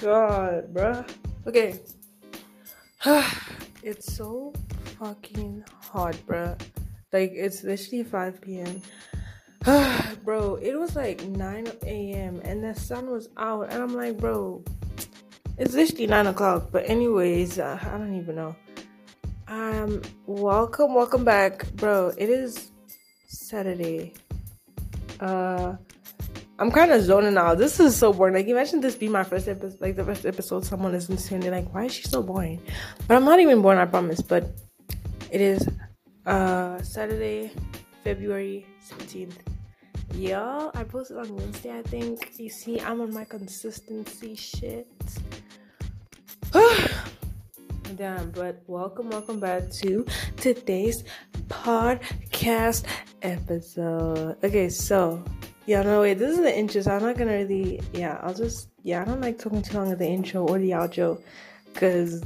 god, bruh. Okay. it's so fucking hot, bruh. Like, it's literally 5 p.m. bro, it was like 9 a.m. and the sun was out, and I'm like, bro, it's literally 9 o'clock. But, anyways, uh, I don't even know. Um, welcome, welcome back, bro. It is Saturday. Uh, I'm kind of zoning out. This is so boring. Like, imagine this be my first episode, like the first episode. Someone is listening, they're like, "Why is she so boring?" But I'm not even boring. I promise. But it is uh Saturday, February 17th. Yeah, I posted on Wednesday. I think you see, I'm on my consistency shit. Damn, but welcome, welcome back to today's podcast episode. Okay, so yeah, no, wait, this is the intro, so I'm not gonna really, yeah, I'll just, yeah, I don't like talking too long at the intro or the outro, because,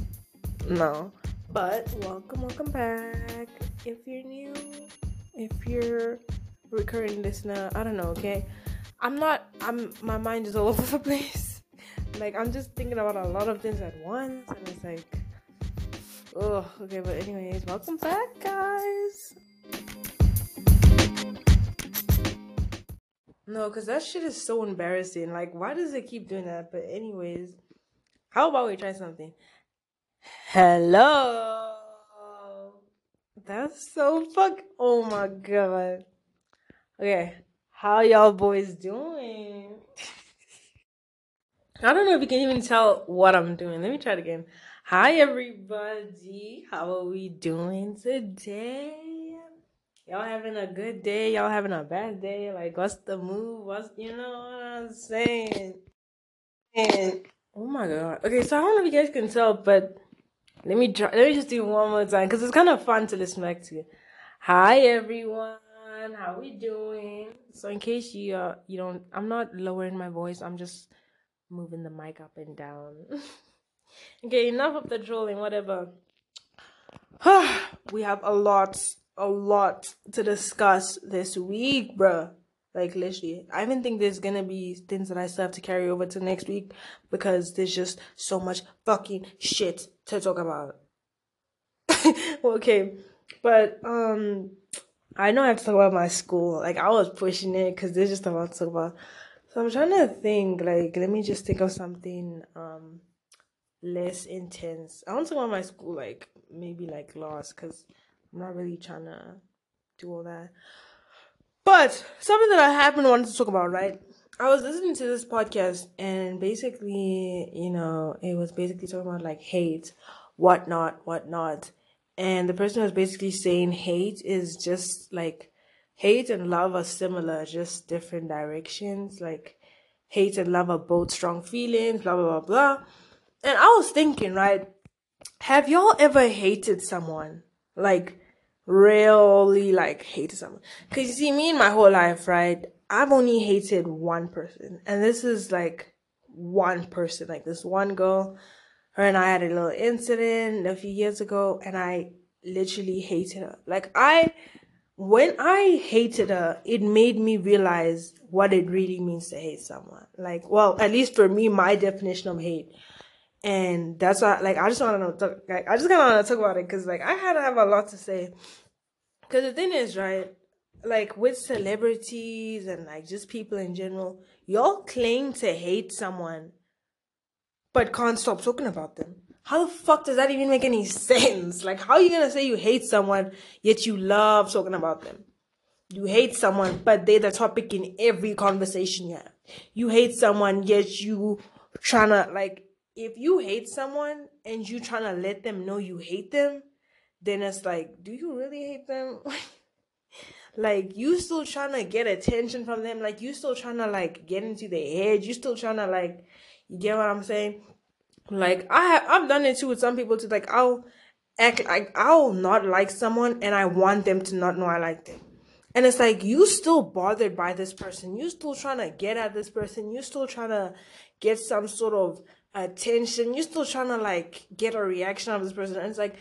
no. But welcome, welcome back. If you're new, if you're recurring listener, I don't know, okay? I'm not, I'm, my mind is all over the place. like, I'm just thinking about a lot of things at once, and it's like, oh, okay, but anyways, welcome back, guys. No, because that shit is so embarrassing. Like, why does it keep doing that? But, anyways, how about we try something? Hello. That's so fuck. Oh my god. Okay, how y'all boys doing? I don't know if you can even tell what I'm doing. Let me try it again. Hi, everybody. How are we doing today? Y'all having a good day, y'all having a bad day, like what's the move? What's you know what I'm saying? And oh my god. Okay, so I don't know if you guys can tell, but let me try let me just do one more time because it's kind of fun to listen back to. Hi everyone, how we doing? So in case you uh you don't I'm not lowering my voice, I'm just moving the mic up and down. okay, enough of the trolling, whatever. we have a lot a lot to discuss this week, bruh. Like literally, I even think there's gonna be things that I still have to carry over to next week because there's just so much fucking shit to talk about. okay, but um, I know I have to talk about my school. Like I was pushing it because there's just a lot to talk about. So I'm trying to think. Like, let me just think of something um less intense. I want to talk about my school, like maybe like lost because I'm not really trying to do all that. But something that I happen wanted to talk about, right? I was listening to this podcast and basically, you know, it was basically talking about like hate, whatnot, whatnot. And the person was basically saying hate is just like hate and love are similar, just different directions. Like hate and love are both strong feelings, blah, blah, blah, blah. And I was thinking, right? Have y'all ever hated someone? Like, really like hated someone. Cause you see, me in my whole life, right? I've only hated one person. And this is like one person, like this one girl. Her and I had a little incident a few years ago and I literally hated her. Like I, when I hated her, it made me realize what it really means to hate someone. Like, well, at least for me, my definition of hate. And that's why, like, I just want to know, like, I just kind of want to talk about it because, like, I had to have a lot to say. Because the thing is, right, like with celebrities and like just people in general, y'all claim to hate someone, but can't stop talking about them. How the fuck does that even make any sense? Like, how are you gonna say you hate someone yet you love talking about them? You hate someone, but they're the topic in every conversation you have. You hate someone, yet you trying to like. If you hate someone and you trying to let them know you hate them, then it's like, do you really hate them? like you still trying to get attention from them. Like you still trying to like get into their head. You still trying to like you get what i'm saying? Like i have i've done it too with some people too. Like i'll act like i'll not like someone and i want them to not know i like them. And it's like you still bothered by this person. You still trying to get at this person. You still trying to get some sort of attention You're still trying to like get a reaction of this person and it's like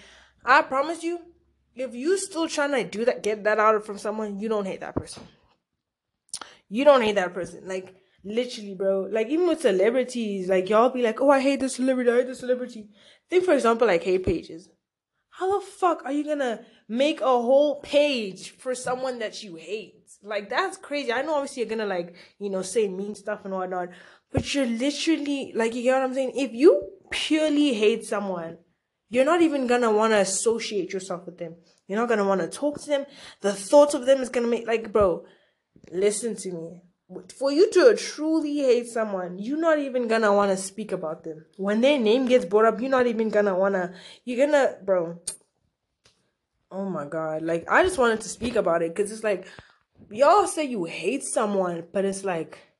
I promise you, if you still trying to do that, get that out from someone, you don't hate that person. You don't hate that person. Like Literally, bro. Like even with celebrities, like y'all be like, "Oh, I hate this celebrity. I hate this celebrity." Think, for example, like hate pages. How the fuck are you gonna make a whole page for someone that you hate? Like that's crazy. I know obviously you're gonna like, you know, say mean stuff and whatnot, but you're literally like you get what I'm saying? If you purely hate someone, you're not even gonna wanna associate yourself with them. You're not gonna wanna talk to them. The thought of them is gonna make like bro, listen to me. For you to truly hate someone, you're not even gonna wanna speak about them. When their name gets brought up, you're not even gonna wanna you're gonna bro. Oh my god. Like I just wanted to speak about it because it's like y'all say you hate someone, but it's like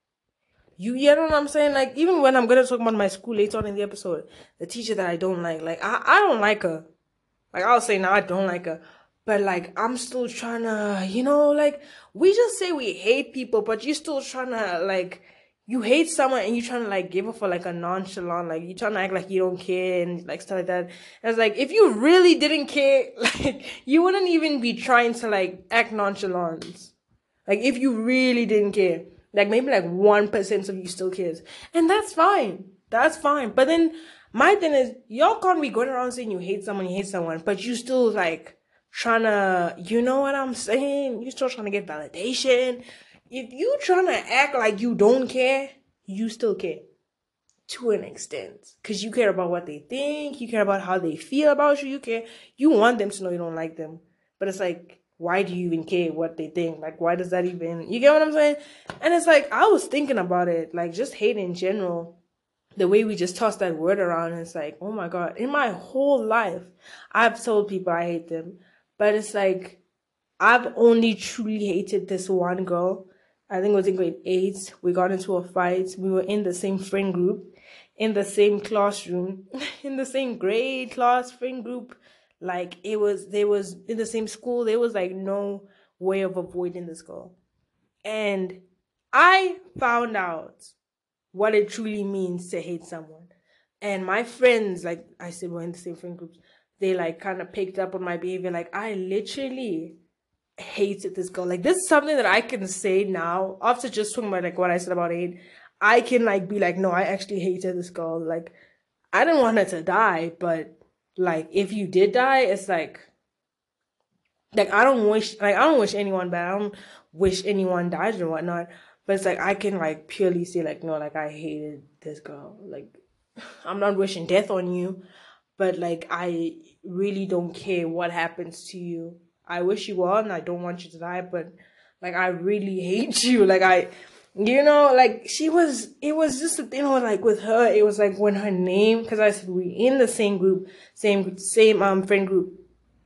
you you know what I'm saying? Like even when I'm gonna talk about my school later on in the episode, the teacher that I don't like, like I, I don't like her. Like I'll say now I don't like her. But like I'm still trying to, you know, like we just say we hate people, but you're still trying to like you hate someone and you're trying to like give it for like a nonchalant, like you're trying to act like you don't care and like stuff like that. And it's like if you really didn't care, like you wouldn't even be trying to like act nonchalant. Like if you really didn't care, like maybe like one percent of you still cares, and that's fine. That's fine. But then my thing is, y'all can't be going around saying you hate someone, you hate someone, but you still like trying to, you know what I'm saying? You still trying to get validation. If you trying to act like you don't care, you still care to an extent because you care about what they think you care about how they feel about you you care you want them to know you don't like them but it's like why do you even care what they think? Like, why does that even, you get what I'm saying? And it's like, I was thinking about it, like, just hate in general, the way we just toss that word around. It's like, oh my God, in my whole life, I've told people I hate them, but it's like, I've only truly hated this one girl. I think it was in grade eight. We got into a fight. We were in the same friend group, in the same classroom, in the same grade class friend group like it was, they was in the same school. There was like no way of avoiding this girl. And I found out what it truly means to hate someone. And my friends, like I said, we're in the same friend groups. They like kind of picked up on my behavior. Like I literally hated this girl. Like this is something that I can say now after just talking about like what I said about hate. I can like be like, no, I actually hated this girl. Like I didn't want her to die, but like if you did die, it's like like I don't wish like I don't wish anyone bad. I don't wish anyone dies or whatnot. But it's like I can like purely say like no, like I hated this girl. Like I'm not wishing death on you, but like I really don't care what happens to you. I wish you well and I don't want you to die, but like I really hate you. Like I you know, like she was, it was just a thing with like with her, it was like when her name, cause I said we in the same group, same, same, um, friend group.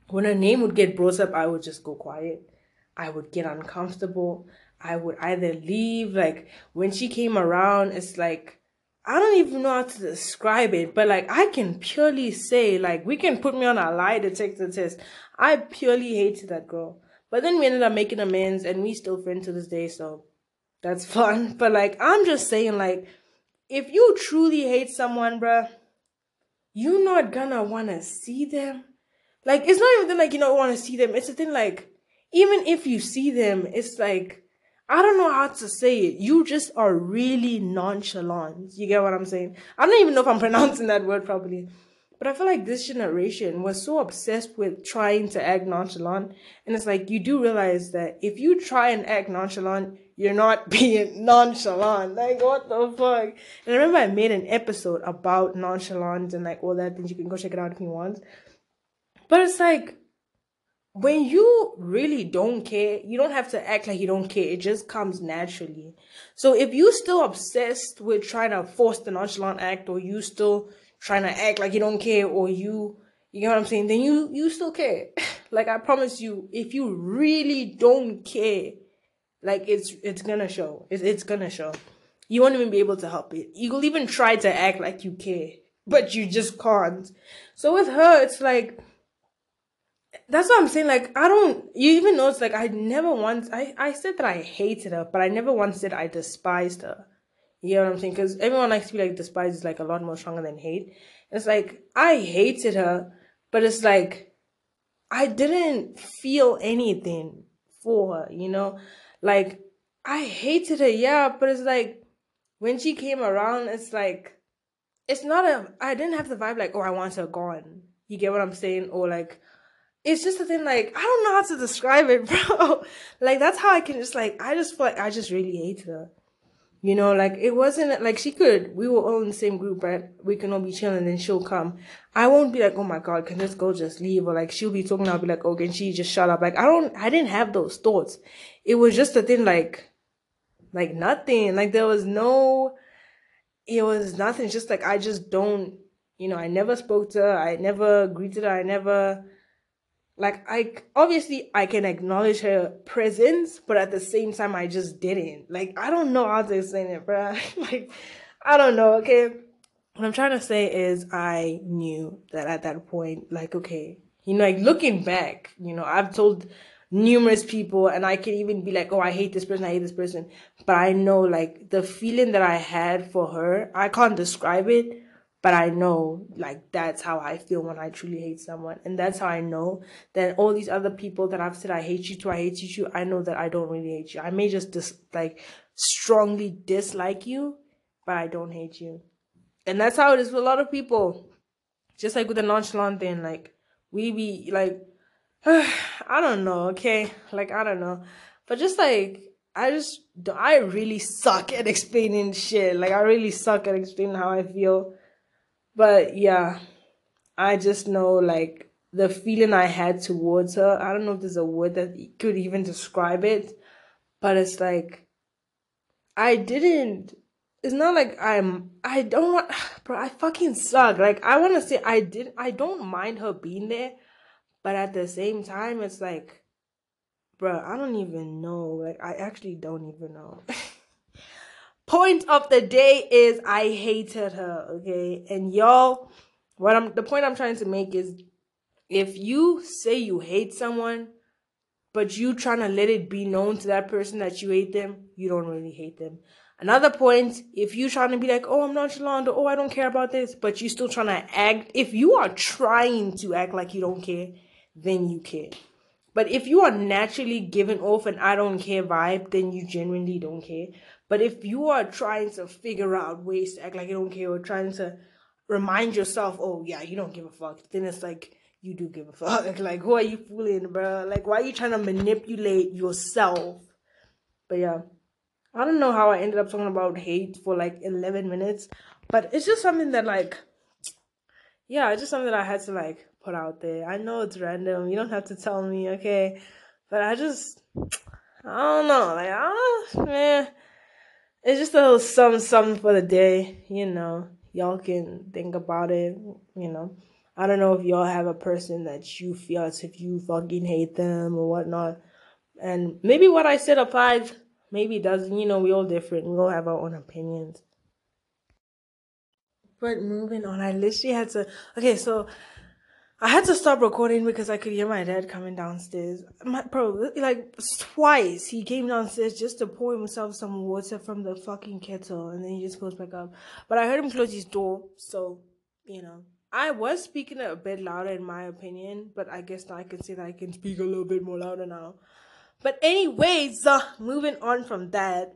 When her name would get brought up, I would just go quiet. I would get uncomfortable. I would either leave, like when she came around, it's like, I don't even know how to describe it, but like I can purely say, like we can put me on a lie detector test. I purely hated that girl. But then we ended up making amends and we still friends to this day, so that's fun. But like, I'm just saying, like, if you truly hate someone, bruh, you're not gonna wanna see them. Like, it's not even like you don't wanna see them. It's a thing like, even if you see them, it's like, I don't know how to say it. You just are really nonchalant. You get what I'm saying? I don't even know if I'm pronouncing that word properly. But I feel like this generation was so obsessed with trying to act nonchalant. And it's like, you do realize that if you try and act nonchalant, you're not being nonchalant. Like, what the fuck? And I remember I made an episode about nonchalant and like all that things. You can go check it out if you want. But it's like, when you really don't care, you don't have to act like you don't care. It just comes naturally. So if you're still obsessed with trying to force the nonchalant act or you still trying to act like you don't care or you you know what I'm saying, then you you still care. like I promise you, if you really don't care, like it's it's gonna show. It's it's gonna show. You won't even be able to help it. You'll even try to act like you care, but you just can't. So with her, it's like that's what I'm saying. Like I don't. You even know it's like I never once. I I said that I hated her, but I never once said I despised her. You know what I'm saying? Because everyone likes to be like despise is like a lot more stronger than hate. It's like I hated her, but it's like I didn't feel anything for her, you know? Like I hated her, yeah, but it's like when she came around, it's like it's not a I didn't have the vibe like, oh, I want her gone. You get what I'm saying? Or like it's just a thing like I don't know how to describe it, bro. like that's how I can just like I just feel like I just really hate her. You know, like it wasn't like she could. We were all in the same group, right? We can all be chilling, and she'll come. I won't be like, oh my god, can this girl just leave? Or like she'll be talking, I'll be like, oh, can she just shut up? Like I don't, I didn't have those thoughts. It was just a thing, like, like nothing. Like there was no, it was nothing. Just like I just don't, you know, I never spoke to her. I never greeted her. I never like I obviously I can acknowledge her presence, but at the same time I just didn't. Like I don't know how to explain it, bro. like I don't know. Okay, what I'm trying to say is I knew that at that point, like okay, you know, like looking back, you know, I've told numerous people and I can even be like, oh, I hate this person, I hate this person, but I know like the feeling that I had for her, I can't describe it but I know like that's how I feel when I truly hate someone. And that's how I know that all these other people that I've said I hate you to, I hate you to, I know that I don't really hate you. I may just dis- like strongly dislike you, but I don't hate you. And that's how it is with a lot of people. Just like with the nonchalant thing, like we be like I don't know, okay? Like I don't know. But just like I just I really suck at explaining shit. Like I really suck at explaining how I feel but yeah, I just know like the feeling I had towards her. I don't know if there's a word that could even describe it, but it's like I didn't. It's not like I'm. I don't want, bro. I fucking suck. Like I want to say I didn't I don't mind her being there, but at the same time, it's like, bro. I don't even know. Like I actually don't even know. point of the day is I hated her, okay? And y'all, what I'm the point I'm trying to make is if you say you hate someone, but you trying to let it be known to that person that you hate them, you don't really hate them. Another point, if you trying to be like, oh, I'm nonchalant, or oh, I don't care about this, but you still trying to act, if you are trying to act like you don't care, then you care. But if you are naturally giving off an I don't care vibe, then you genuinely don't care. But if you are trying to figure out ways to act like you don't care or trying to remind yourself, oh yeah, you don't give a fuck, then it's like you do give a fuck. Like who are you fooling, bro? Like why are you trying to manipulate yourself? But yeah. I don't know how I ended up talking about hate for like 11 minutes, but it's just something that like yeah, it's just something that I had to like put out there. I know it's random. You don't have to tell me, okay? But I just I don't know. Like, ah, man it's just a little something, something for the day, you know. Y'all can think about it, you know. I don't know if y'all have a person that you feel as if you fucking hate them or whatnot. And maybe what I said applies, maybe doesn't. You know, we all different. We all have our own opinions. But moving on, I literally had to. Okay, so I had to stop recording because I could hear my dad coming downstairs. My bro, like twice, he came downstairs just to pour himself some water from the fucking kettle, and then he just goes back up. But I heard him close his door, so you know. I was speaking a bit louder in my opinion, but I guess now I can say that I can speak a little bit more louder now. But anyways, uh, moving on from that,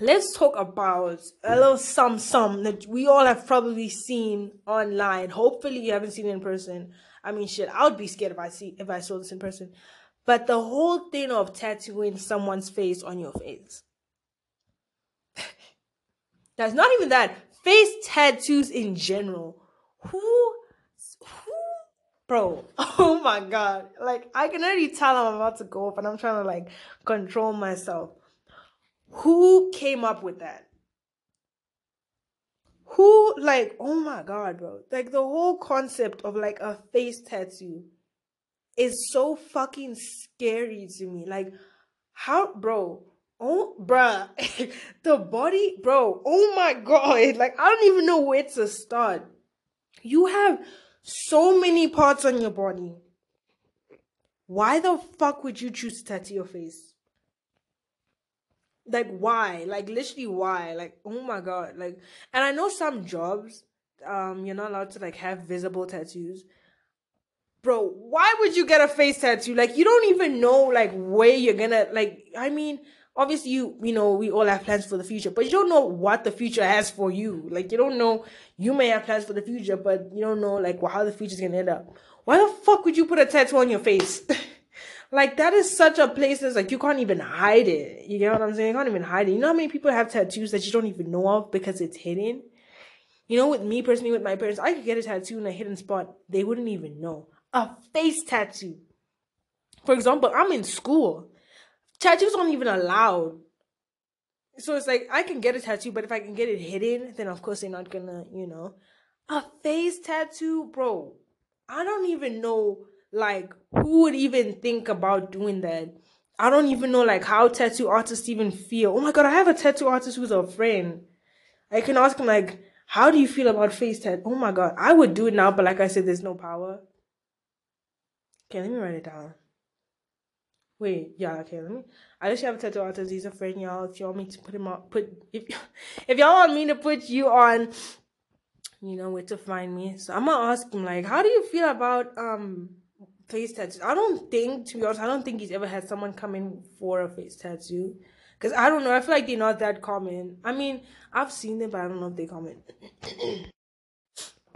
let's talk about a little some some that we all have probably seen online. Hopefully you haven't seen it in person. I mean shit, I would be scared if I see if I saw this in person. But the whole thing of tattooing someone's face on your face. That's not even that. Face tattoos in general. Who who bro, oh my god. Like I can already tell I'm about to go off and I'm trying to like control myself who came up with that? Who, like, oh my god, bro. Like, the whole concept of like a face tattoo is so fucking scary to me. Like, how, bro? Oh, bruh. the body, bro. Oh my god. Like, I don't even know where to start. You have so many parts on your body. Why the fuck would you choose to tattoo your face? Like why? Like literally why? Like oh my god. Like and i know some jobs um you're not allowed to like have visible tattoos. Bro why would you get a face tattoo? Like you don't even know like where you're gonna like i mean obviously you you know we all have plans for the future but you don't know what the future has for you. Like you don't know you may have plans for the future but you don't know like how the future's gonna end up. Why the fuck would you put a tattoo on your face like that is such a place that's like you can't even hide it. You get what i'm saying? You can't even hide it. You know how many people have tattoos that you don't even know of because it's hidden? You know with me personally with my parents i could get a tattoo in a hidden spot. They wouldn't even know. A face tattoo. For example i'm in school. Tattoos aren't even allowed. So it's like I can get a tattoo, but if I can get it hidden, then of course they're not gonna, you know. A face tattoo, bro. I don't even know like who would even think about doing that. I don't even know like how tattoo artists even feel. Oh my god, I have a tattoo artist who's a friend. I can ask him like, how do you feel about face tattoo? Oh my god, I would do it now, but like I said, there's no power. Okay, let me write it down. Wait, yeah, okay, let me. I just have a tattoo artist. He's a friend, y'all. If y'all want me to put him on, put if if y'all want me to put you on, you know where to find me. So I'm gonna ask him like, how do you feel about um face tattoos? I don't think, to be honest, I don't think he's ever had someone come in for a face tattoo. Cause I don't know. I feel like they're not that common. I mean, I've seen them, but I don't know if they're common.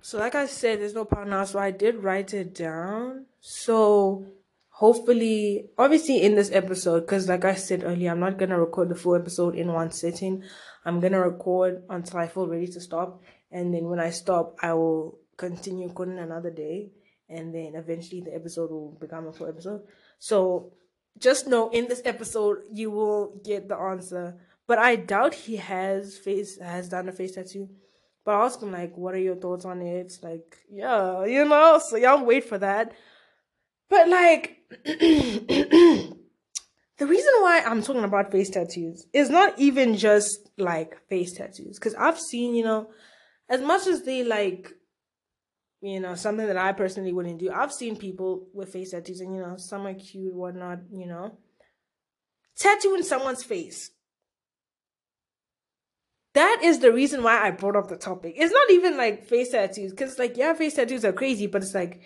so, like I said, there's no partner, so I did write it down. So hopefully obviously in this episode because like i said earlier i'm not gonna record the full episode in one sitting i'm gonna record until i feel ready to stop and then when i stop i will continue recording another day and then eventually the episode will become a full episode. So just know in this episode you will get the answer. But i doubt he has face has done a face tattoo. But i ask him like what are your thoughts on it? Like yeah you know so y'all wait for that. But like the reason why I'm talking about face tattoos is not even just like face tattoos. Cause I've seen, you know, as much as they like, you know, something that I personally wouldn't do, I've seen people with face tattoos and, you know, some are cute, whatnot, you know, tattooing someone's face. That is the reason why I brought up the topic. It's not even like face tattoos, because like yeah, face tattoos are crazy, but it's like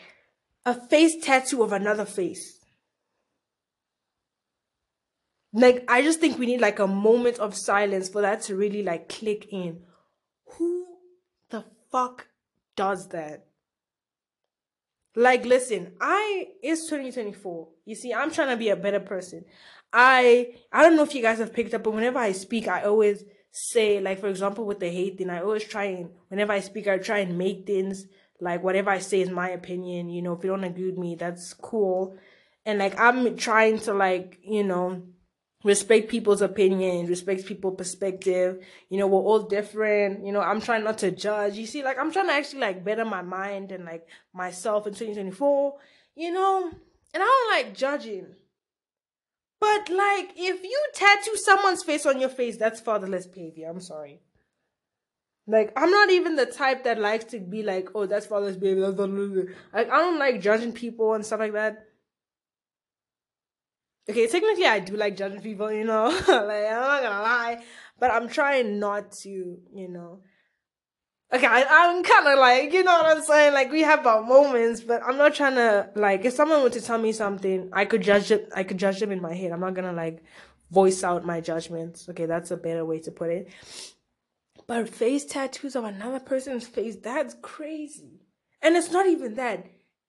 a face tattoo of another face. Like, I just think we need like a moment of silence for that to really like click in. Who the fuck does that? Like, listen, I, it's 2024. You see, I'm trying to be a better person. I, I don't know if you guys have picked up, but whenever I speak, I always say, like, for example, with the hate thing, I always try and, whenever I speak, I try and make things like whatever I say is my opinion. You know, if you don't agree with me, that's cool. And like I'm trying to like, you know, respect people's opinions, respect people's perspective. You know, we're all different. You know, I'm trying not to judge. You see, like I'm trying to actually like better my mind and like myself in 2024. You know, and I don't like judging. But like, if you tattoo someone's face on your face, that's fatherless behavior. I'm sorry. Like I'm not even the type that likes to be like, oh, that's fatherless baby. That's Like I don't like judging people and stuff like that. Okay, technically I do like judging people, you know. like I'm not gonna lie, but I'm trying not to, you know. Okay, I, I'm kind of like, you know what I'm saying? Like we have our moments, but I'm not trying to like. If someone were to tell me something, I could judge it. I could judge them in my head. I'm not gonna like voice out my judgments. Okay, that's a better way to put it. But face tattoos of another person's face, that's crazy. And it's not even that.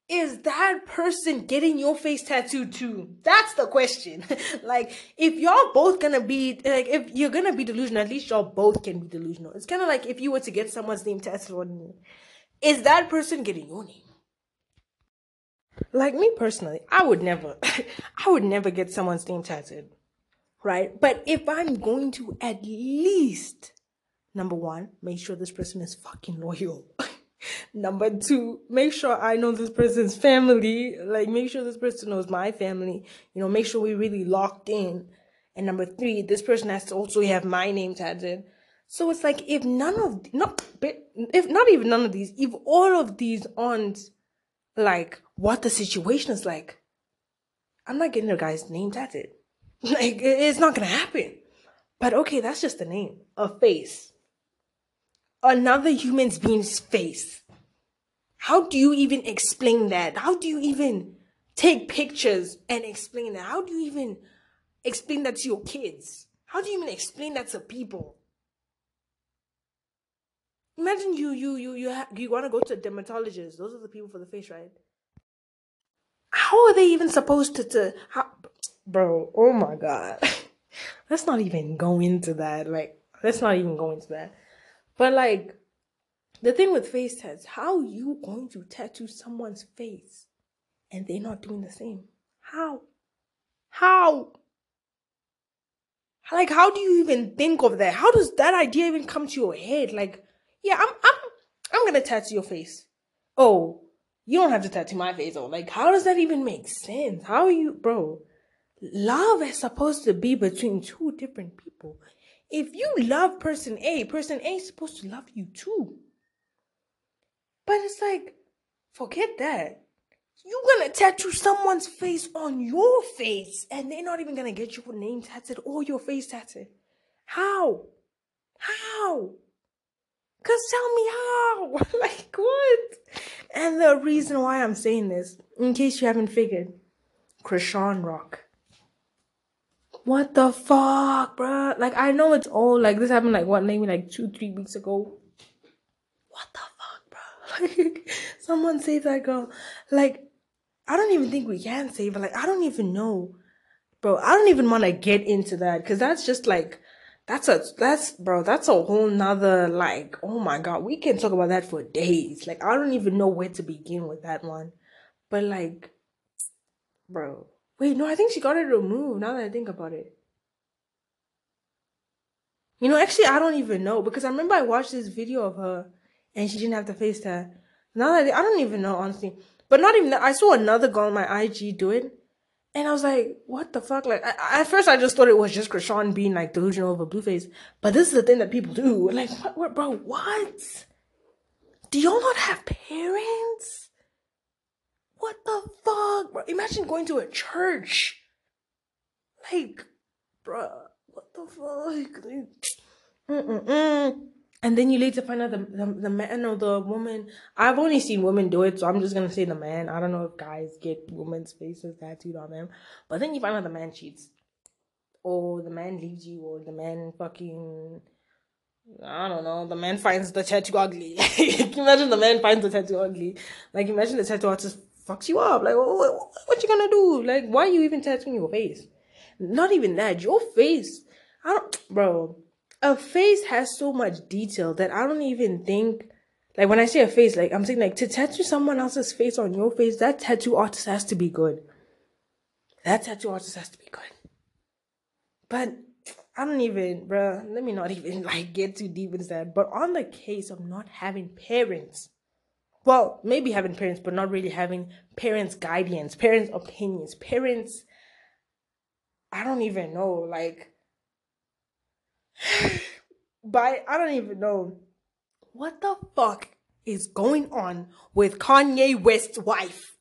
Is that person getting your face tattooed too? That's the question. like, if y'all both gonna be, like, if you're gonna be delusional, at least y'all both can be delusional. It's kind of like if you were to get someone's name tattooed on you. Is that person getting your name? Like me personally, I would never, I would never get someone's name tattooed. Right? But if I'm going to at least Number one, make sure this person is fucking loyal. Number two, make sure I know this person's family. Like, make sure this person knows my family. You know, make sure we really locked in. And number three, this person has to also have my name tattooed. So it's like if none of not if not even none of these, if all of these aren't like what the situation is like, I'm not getting a guy's name tattooed. Like it's not gonna happen. But okay, that's just a name, a face another human being's face. How do you even explain that? How do you even take pictures and explain that? How do you even explain that to your kids? How do you even explain that to people? Imagine you you you you ha- you want to go to a dermatologist. Those are the people for the face, right? How are they even supposed to to how, bro? Oh my god. let's not even go into that. Like, let's not even go into that. But like, the thing with face tats, how you going to tattoo someone's face and they're not doing the same? How? How? Like, how do you even think of that? How does that idea even come to your head? Like, yeah, I'm, I'm, I'm gonna tattoo your face. Oh, you don't have to tattoo my face. Oh, like, how does that even make sense? How are you, bro? Love is supposed to be between two different people. If you love person A, person A is supposed to love you too. But it's like, forget that. You're gonna tattoo someone's face on your face, and they're not even gonna get your name tattooed or your face tattooed. How? How? Cause tell me how. like what? And the reason why I'm saying this, in case you haven't figured, Chrisean Rock. What the fuck, bro? Like I know it's old. Like this happened like what, maybe like two, three weeks ago. What the fuck, bro? Like someone save that girl. Like I don't even think we can save her. Like I don't even know, bro. I don't even want to get into that because that's just like that's a that's bro. That's a whole nother like. Oh my god, we can talk about that for days. Like I don't even know where to begin with that one. But like, bro. Wait, no, I think she got it removed now that I think about it. You know, actually, I don't even know because I remember I watched this video of her and she didn't have the face tag. Now that I, I don't even know, honestly. But not even that. I saw another girl on my IG do it. And I was like, what the fuck? Like, I, at first I just thought it was just Chrisean being like delusional over Blueface. But this is the thing that people do. Like, what, what bro, what? Do y'all not have parents? What the fuck, bro? Imagine going to a church. Like, bro, what the fuck? And then you later find out the, the, the man or the woman. I've only seen women do it, so I'm just gonna say the man. I don't know if guys get women's faces tattooed on them. But then you find out the man cheats. Or the man leaves you, or the man fucking I don't know, the man finds the tattoo ugly. Imagine the man finds the tattoo ugly. Like, imagine the tattoo artist fucks you up. Like, what, what, what you gonna do? Like, why are you even tattooing your face? Not even that. Your face. I don't, bro. A face has so much detail that I don't even think. Like when I say a face, like I'm saying, like to tattoo someone else's face on your face, that tattoo artist has to be good. That tattoo artist has to be good. But I don't even, bruh, let me not even like get too deep into that. But on the case of not having parents, well, maybe having parents, but not really having parents' guidance, parents' opinions, parents, I don't even know, like, but I don't even know what the fuck is going on with Kanye West's wife.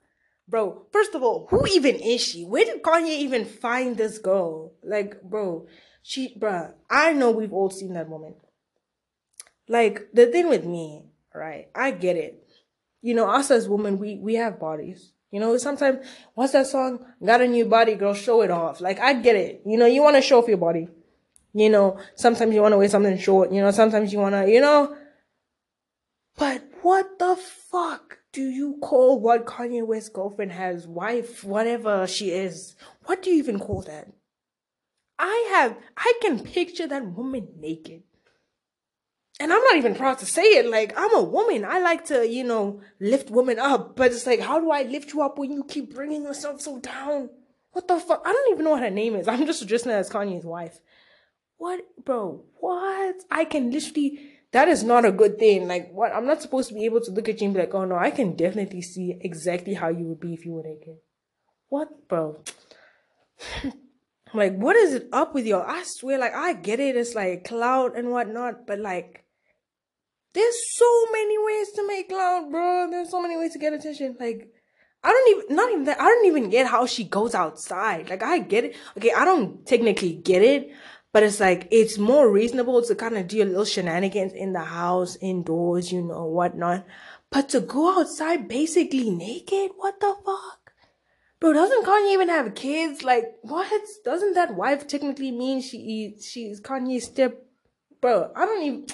Bro, first of all, who even is she? Where did Kanye even find this girl? Like, bro, she, bruh, I know we've all seen that woman. Like, the thing with me, right? I get it. You know, us as women, we, we have bodies. You know, sometimes, what's that song? Got a new body, girl, show it off. Like, I get it. You know, you want to show off your body. You know, sometimes you want to wear something short. You know, sometimes you want to, you know. But what the fuck do you call what Kanye West's girlfriend has, wife, whatever she is? What do you even call that? I have, I can picture that woman naked. And I'm not even proud to say it. Like, I'm a woman. I like to, you know, lift women up. But it's like, how do I lift you up when you keep bringing yourself so down? What the fuck? I don't even know what her name is. I'm just addressing her as Kanye's wife. What, bro? What? I can literally, that is not a good thing. Like, what? I'm not supposed to be able to look at you and be like, oh no, I can definitely see exactly how you would be if you were naked. What, bro? like, what is it up with you? All? I swear, like, I get it. It's like cloud and whatnot, but like, there's so many ways to make cloud, bro. There's so many ways to get attention. Like, I don't even, not even that, I don't even get how she goes outside. Like, I get it. Okay, I don't technically get it, but it's like, it's more reasonable to kind of do a little shenanigans in the house, indoors, you know, whatnot. But to go outside basically naked, what the fuck? Bro, doesn't Kanye even have kids? Like, what? Doesn't that wife technically mean she she's Kanye's step? Bro, I don't even.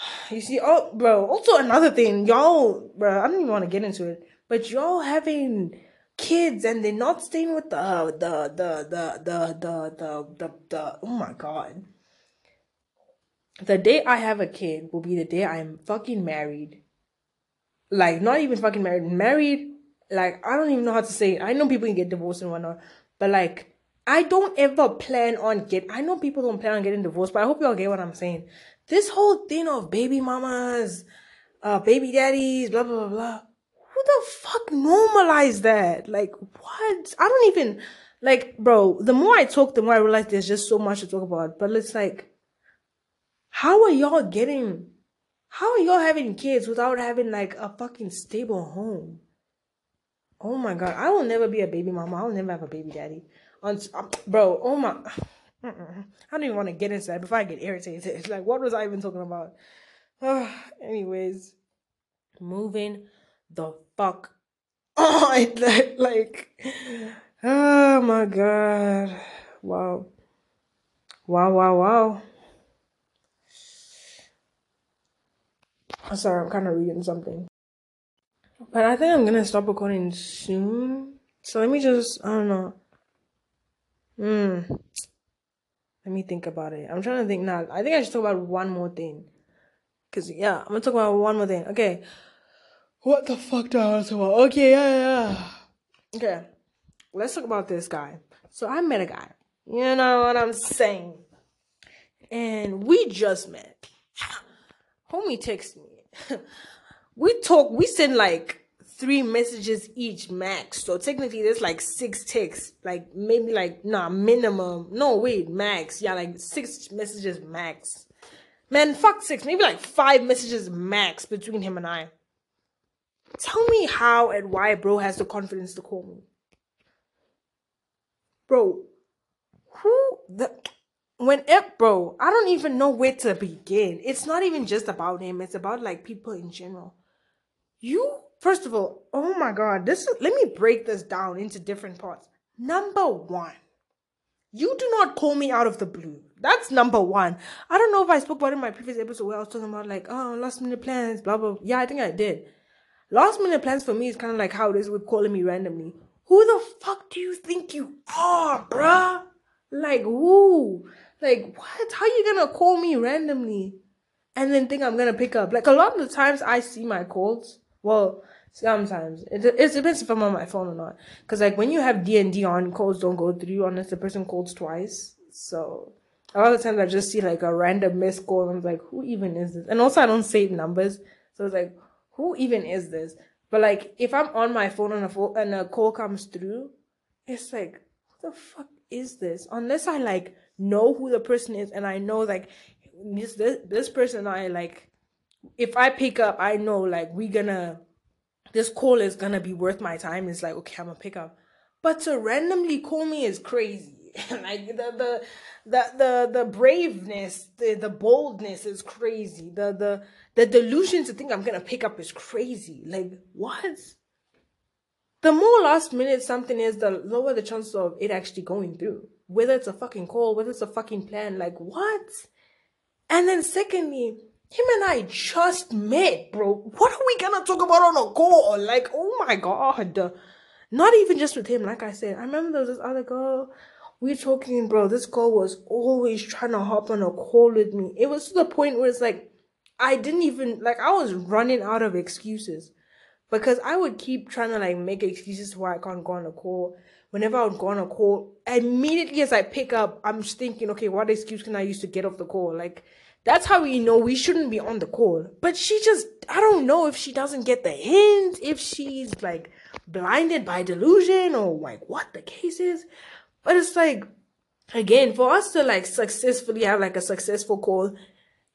You see, oh, bro. Also, another thing, y'all, bro. I don't even want to get into it, but y'all having kids and they're not staying with the the the the the the the, the, the oh my god. The day I have a kid will be the day I'm fucking married. Like, not even fucking married. Married, like, I don't even know how to say it. I know people can get divorced and whatnot, but like, I don't ever plan on get. I know people don't plan on getting divorced, but I hope y'all get what I'm saying this whole thing of baby mamas, uh, baby daddies, blah, blah, blah, blah. Who the fuck normalized that? Like, what? I don't even, like, bro, the more I talk, the more I realize there's just so much to talk about. But it's like, how are y'all getting, how are y'all having kids without having like a fucking stable home? Oh my god, I will never be a baby mama. I'll never have a baby daddy. On, bro, oh my. Mm-mm. I don't even want to get into that before I get irritated. Like, what was I even talking about? Anyways, moving the fuck on. like, oh my god. Wow. Wow, wow, wow. I'm Sorry, I'm kind of reading something. But I think I'm gonna stop recording soon. So let me just, I don't know. Hmm. Let me think about it. I'm trying to think now. I think I should talk about one more thing. Cause yeah, I'm gonna talk about one more thing. Okay. What the fuck do I want to talk about? Okay, yeah, yeah. Okay. Let's talk about this guy. So I met a guy. You know what I'm saying? And we just met. Homie texted me. we talk, we send like three messages each max. So technically there's like six texts, like maybe like nah minimum. No wait, max. Yeah, like six messages max. Man, fuck six, maybe like five messages max between him and I. Tell me how and why bro has the confidence to call me. Bro, who the when it bro, I don't even know where to begin. It's not even just about him, it's about like people in general. You First of all, oh my god, this is, let me break this down into different parts. Number one, you do not call me out of the blue. That's number one. I don't know if I spoke about it in my previous episode where I was talking about like, oh, last minute plans, blah blah. Yeah, I think I did. Last minute plans for me is kind of like how it is with calling me randomly. Who the fuck do you think you are, bruh? Like who? Like what? How you gonna call me randomly and then think I'm gonna pick up? Like a lot of the times I see my calls. Well, Sometimes it, it depends if I'm on my phone or not. Cause like when you have D and D on, calls don't go through unless the person calls twice. So a lot of times I just see like a random missed call. And I'm like, who even is this? And also I don't save numbers, so it's like, who even is this? But like if I'm on my phone and a and a call comes through, it's like, what the fuck is this? Unless I like know who the person is and I know like this this, this person I like if I pick up, I know like we gonna this call is gonna be worth my time. It's like, okay, I'm gonna pick up. But to randomly call me is crazy. like the the the the the braveness, the the boldness is crazy. The the the delusion to think I'm gonna pick up is crazy. Like what? The more last minute something is, the lower the chance of it actually going through. Whether it's a fucking call, whether it's a fucking plan, like what? And then secondly, him and I just met, bro. What are we gonna talk about on a call? Like, oh my god. Not even just with him, like I said. I remember there was this other girl. We talking, bro. This girl was always trying to hop on a call with me. It was to the point where it's like, I didn't even, like, I was running out of excuses. Because I would keep trying to, like, make excuses why I can't go on a call. Whenever I would go on a call, immediately as I pick up, I'm just thinking, okay, what excuse can I use to get off the call? Like, that's how we know we shouldn't be on the call. But she just, I don't know if she doesn't get the hint, if she's like blinded by delusion or like what the case is. But it's like, again, for us to like successfully have like a successful call,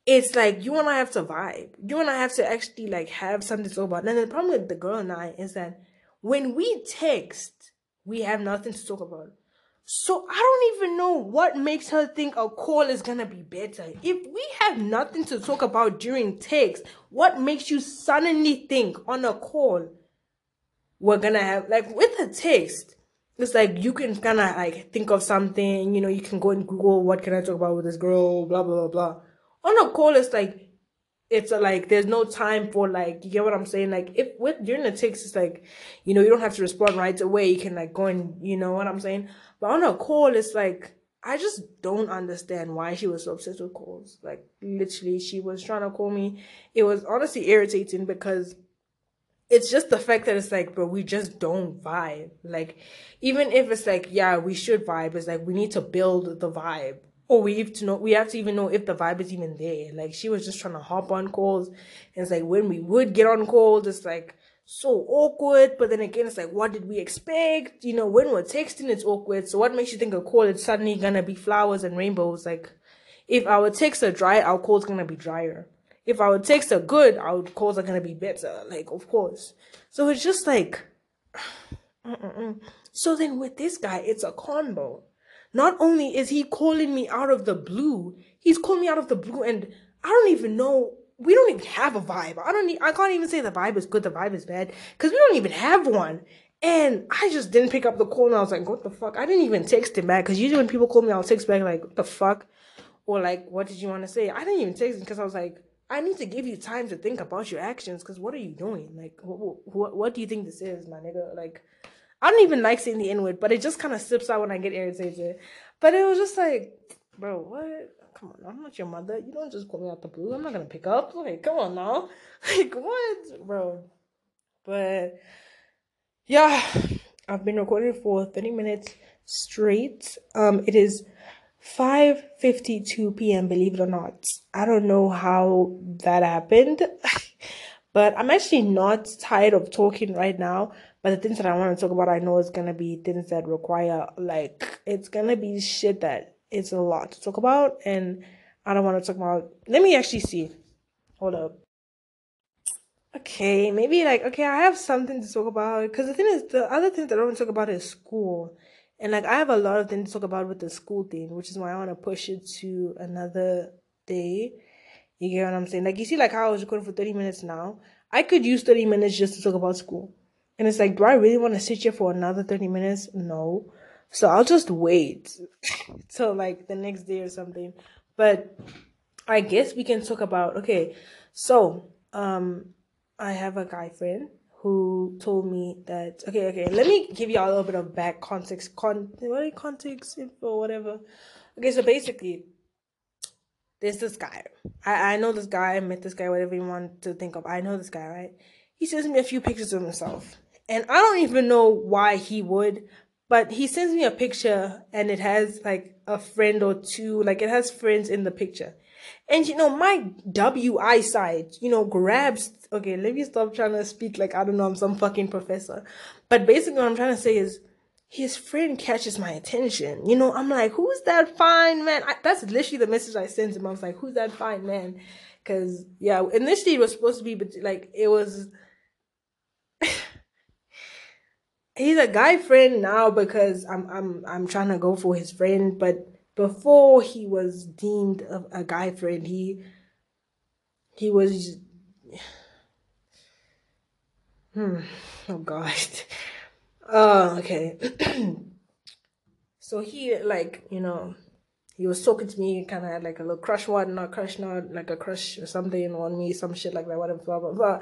it's like you and I have to vibe. You and I have to actually like have something to talk about. And the problem with the girl and I is that when we text, we have nothing to talk about. So I don't even know what makes her think a call is gonna be better. If we have nothing to talk about during text, what makes you suddenly think on a call we're gonna have like with a text. It's like you can kind of like think of something, you know, you can go and Google what can I talk about with this girl, blah blah blah blah. On a call, it's like it's a, like there's no time for like you get what I'm saying. Like if with during the text, it's like you know you don't have to respond right away. You can like go and you know what I'm saying. But on a call, it's like I just don't understand why she was so obsessed with calls. Like literally, she was trying to call me. It was honestly irritating because it's just the fact that it's like, bro, we just don't vibe. Like, even if it's like, yeah, we should vibe, it's like we need to build the vibe. Or we have to know we have to even know if the vibe is even there. Like she was just trying to hop on calls. And it's like when we would get on calls, it's like so awkward. But then again, it's like, what did we expect? You know, when we're texting, it's awkward. So what makes you think a call is suddenly gonna be flowers and rainbows? Like, if our texts are dry, our call's gonna be drier if our texts are good, our calls are gonna be better. Like, of course. So it's just like, so then with this guy, it's a combo. Not only is he calling me out of the blue, he's calling me out of the blue, and I don't even know. We don't even have a vibe. I don't. Need, I can't even say the vibe is good. The vibe is bad because we don't even have one. And I just didn't pick up the call, and I was like, "What the fuck?" I didn't even text him back because usually when people call me, I'll text back like, "What the fuck," or like, "What did you want to say?" I didn't even text him because I was like, I need to give you time to think about your actions because what are you doing? Like, what, what, what do you think this is, my nigga? Like, I don't even like saying the N word, but it just kind of slips out when I get irritated. But it was just like, bro, what? Come on, I'm not your mother. You don't just call me out the blue. I'm not gonna pick up. Like, come on now. Like, what, bro? But yeah, I've been recording for 30 minutes straight. Um, it is 5:52 p.m. believe it or not. I don't know how that happened. but I'm actually not tired of talking right now. But the things that I want to talk about, I know it's gonna be things that require like it's gonna be shit that it's a lot to talk about, and I don't want to talk about. Let me actually see. Hold up. Okay, maybe like okay, I have something to talk about because the thing is, the other thing that I want to talk about is school. And like I have a lot of things to talk about with the school thing, which is why I want to push it to another day. You get what I'm saying? Like you see, like how I was recording for 30 minutes now. I could use 30 minutes just to talk about school. And it's like, do I really want to sit here for another 30 minutes? No. So I'll just wait till like the next day or something. But I guess we can talk about okay, so um I have a guy friend who told me that okay okay let me give you a little bit of back context con what context info whatever okay so basically there's this guy I, I know this guy I met this guy whatever you want to think of I know this guy right he sends me a few pictures of himself and I don't even know why he would but he sends me a picture and it has like a friend or two like it has friends in the picture and you know, my WI side, you know, grabs. Okay, let me stop trying to speak like I don't know, I'm some fucking professor. But basically, what I'm trying to say is his friend catches my attention. You know, I'm like, who's that fine man? I, that's literally the message I sent him. I was like, who's that fine man? Because, yeah, initially it was supposed to be, but like, it was. He's a guy friend now because I'm I'm I'm trying to go for his friend, but before he was deemed a, a guy friend, he he was hmm oh god. Oh okay. So he like you know he was talking to me kind of had like a little crush one not crush not like a crush or something on me some shit like that whatever blah blah blah.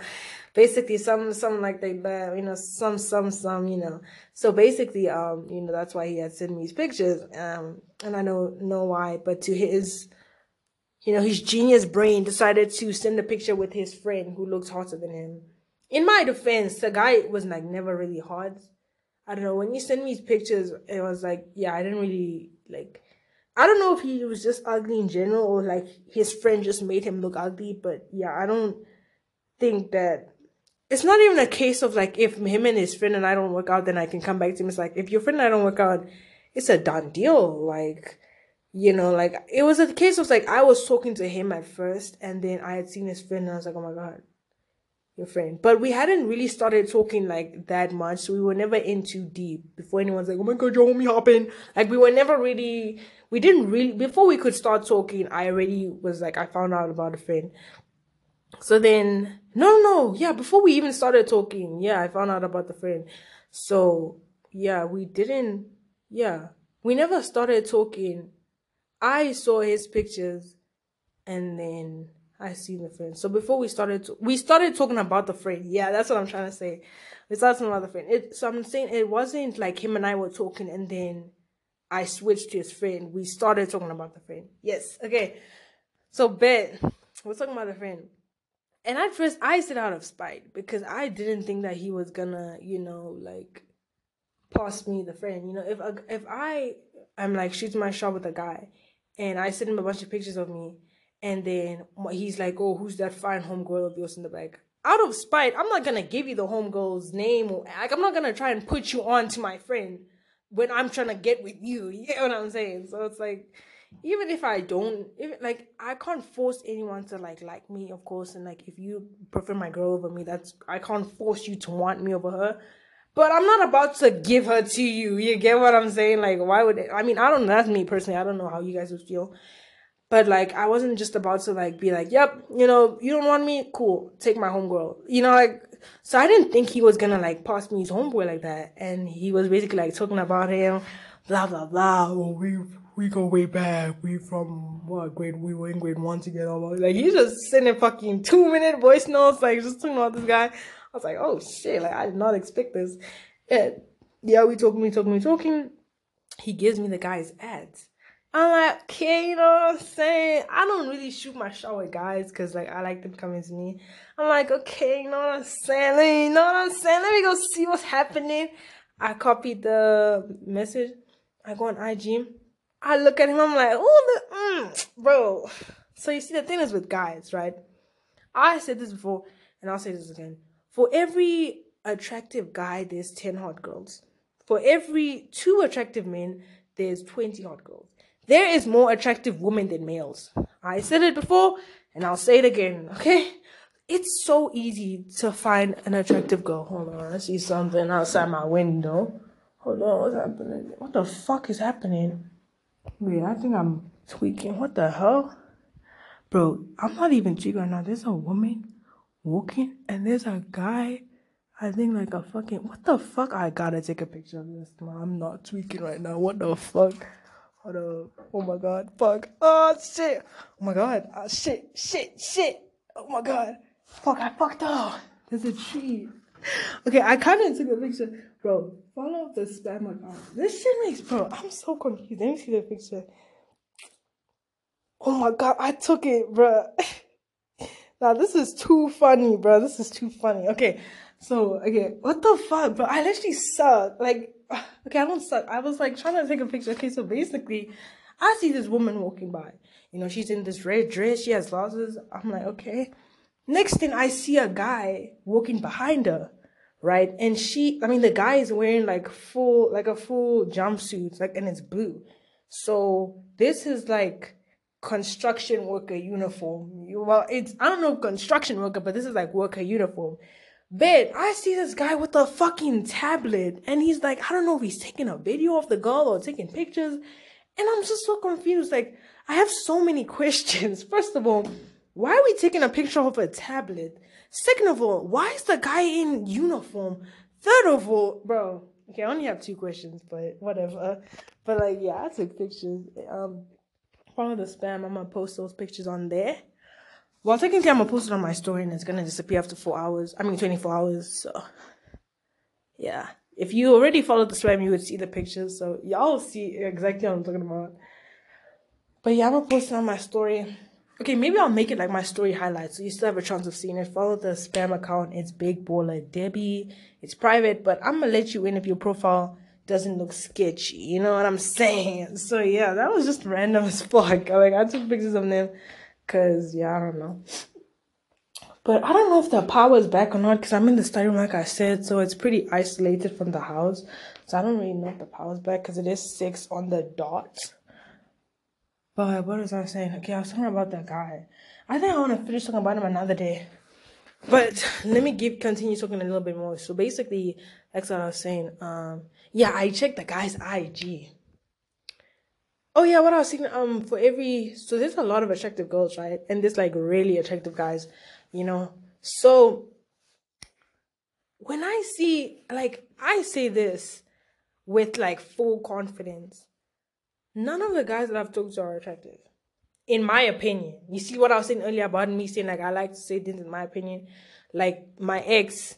Basically some some like that you know some some some you know. So basically um you know that's why he had sent me these pictures um and i don't know why but to his you know his genius brain decided to send a picture with his friend who looks hotter than him. In my defense the guy was like never really hot. I don't know when you send me these pictures it was like yeah i didn't really like I don't know if he was just ugly in general or like his friend just made him look ugly, but yeah, I don't think that it's not even a case of like if him and his friend and I don't work out, then I can come back to him. It's like if your friend and I don't work out, it's a done deal. Like, you know, like it was a case of like I was talking to him at first and then I had seen his friend and I was like, oh my god, your friend. But we hadn't really started talking like that much, so we were never in too deep before anyone's like, oh my god, your homie hopping. Like we were never really we didn't really before we could start talking i already was like i found out about a friend so then no no yeah before we even started talking yeah i found out about the friend so yeah we didn't yeah we never started talking i saw his pictures and then i see the friend. So before we started to, we started talking about the friend. Yeah that's what i'm trying to say. We started talking about the friend. It, so i'm saying it wasn't like him and i were talking and then i switched to his friend. We started talking about the friend. Yes. Okay. So bet we're talking about the friend. And at first I said out of spite because I didn't think that he was gonna, you know, like pass me the friend. You know, if if I am like shooting my shot with a guy, and I send him a bunch of pictures of me, and then he's like, "Oh, who's that fine homegirl of yours in the back?" Out of spite, I'm not gonna give you the homegirl's name. Or, like, I'm not gonna try and put you on to my friend when I'm trying to get with you. You get what I'm saying? So it's like even if I don't, even like I can't force anyone to like like me, of course. And like if you prefer my girl over me, that's I can't force you to want me over her. But I'm not about to give her to you. You get what I'm saying? Like, why would? I mean, I don't know. That's me personally. I don't know how you guys would feel. But like, I wasn't just about to like be like, yep, you know, you don't want me? Cool. Take my homegirl. You know, like, so I didn't think he was gonna like pass me his homeboy like that. And he was basically like talking about him, blah, blah, blah. Oh, we we go way back. We from what grade? We were in grade one together. Like he's just sending fucking two minute voice notes, like just talking about this guy. I was like, oh shit! Like I did not expect this. And yeah, we talking, we talking, we talking. He gives me the guy's ads. I'm like, okay, you know what I'm saying? I don't really shoot my shot with guys because like I like them coming to me. I'm like, okay, you know what I'm saying? Let you know what I'm saying? Let me go see what's happening. I copied the message. I go on IG. I look at him, I'm like, oh, mm, bro. So you see, the thing is with guys, right? I said this before, and I'll say this again. For every attractive guy, there's 10 hot girls. For every two attractive men, there's 20 hot girls. There is more attractive women than males. I said it before, and I'll say it again, okay? It's so easy to find an attractive girl. Hold on, I see something outside my window. Hold on, what's happening? What the fuck is happening? Wait, I think I'm tweaking. What the hell? Bro, I'm not even tweaking right now. There's a woman walking and there's a guy. I think like a fucking what the fuck? I gotta take a picture of this. I'm not tweaking right now. What the fuck? Hold up. Oh my god. Fuck. Oh shit. Oh my god. Oh, shit. Shit. Shit. Oh my god. Fuck. I fucked up. There's a tree. Okay, I kind of took a picture. Bro, follow the spam account. This shit makes, bro, I'm so confused. Let me see the picture. Oh my god, I took it, bro. now, this is too funny, bro. This is too funny. Okay, so, okay, what the fuck, bro? I literally suck. Like, okay, I don't suck. I was like trying to take a picture. Okay, so basically, I see this woman walking by. You know, she's in this red dress. She has glasses. I'm like, okay. Next thing, I see a guy walking behind her right? And she, I mean, the guy is wearing like full, like a full jumpsuit, like, and it's blue. So this is like construction worker uniform. Well, it's, I don't know construction worker, but this is like worker uniform. But I see this guy with a fucking tablet and he's like, I don't know if he's taking a video of the girl or taking pictures. And I'm just so confused. Like, I have so many questions. First of all, why are we taking a picture of a tablet? Second of all, why is the guy in uniform? Third of all, bro. Okay, I only have two questions, but whatever. But like, yeah, I took pictures. Um, follow the spam. I'm gonna post those pictures on there. Well, technically, I'm gonna post it on my story, and it's gonna disappear after four hours. I mean, 24 hours. So, yeah. If you already followed the spam, you would see the pictures. So y'all see exactly what I'm talking about. But yeah, I'm gonna post it on my story. Okay, maybe I'll make it like my story highlights, so you still have a chance of seeing it. Follow the spam account. It's Big Baller Debbie. It's private, but I'm gonna let you in if your profile doesn't look sketchy. You know what I'm saying? So yeah, that was just random as fuck. Like I took pictures of them, cause yeah, I don't know. But I don't know if the power is back or not, cause I'm in the study room, like I said, so it's pretty isolated from the house. So I don't really know if the power's back, cause it is six on the dot. But what was I saying? Okay, I was talking about that guy. I think I want to finish talking about him another day. But let me give continue talking a little bit more. So basically, that's what I was saying. Um, yeah, I checked the guy's IG. Oh yeah, what I was saying. Um, for every so there's a lot of attractive girls, right? And there's like really attractive guys. you know. So when I see, like, I say this with like full confidence. None of the guys that I've talked to are attractive, in my opinion. You see what I was saying earlier about me saying like I like to say things in my opinion. Like my ex,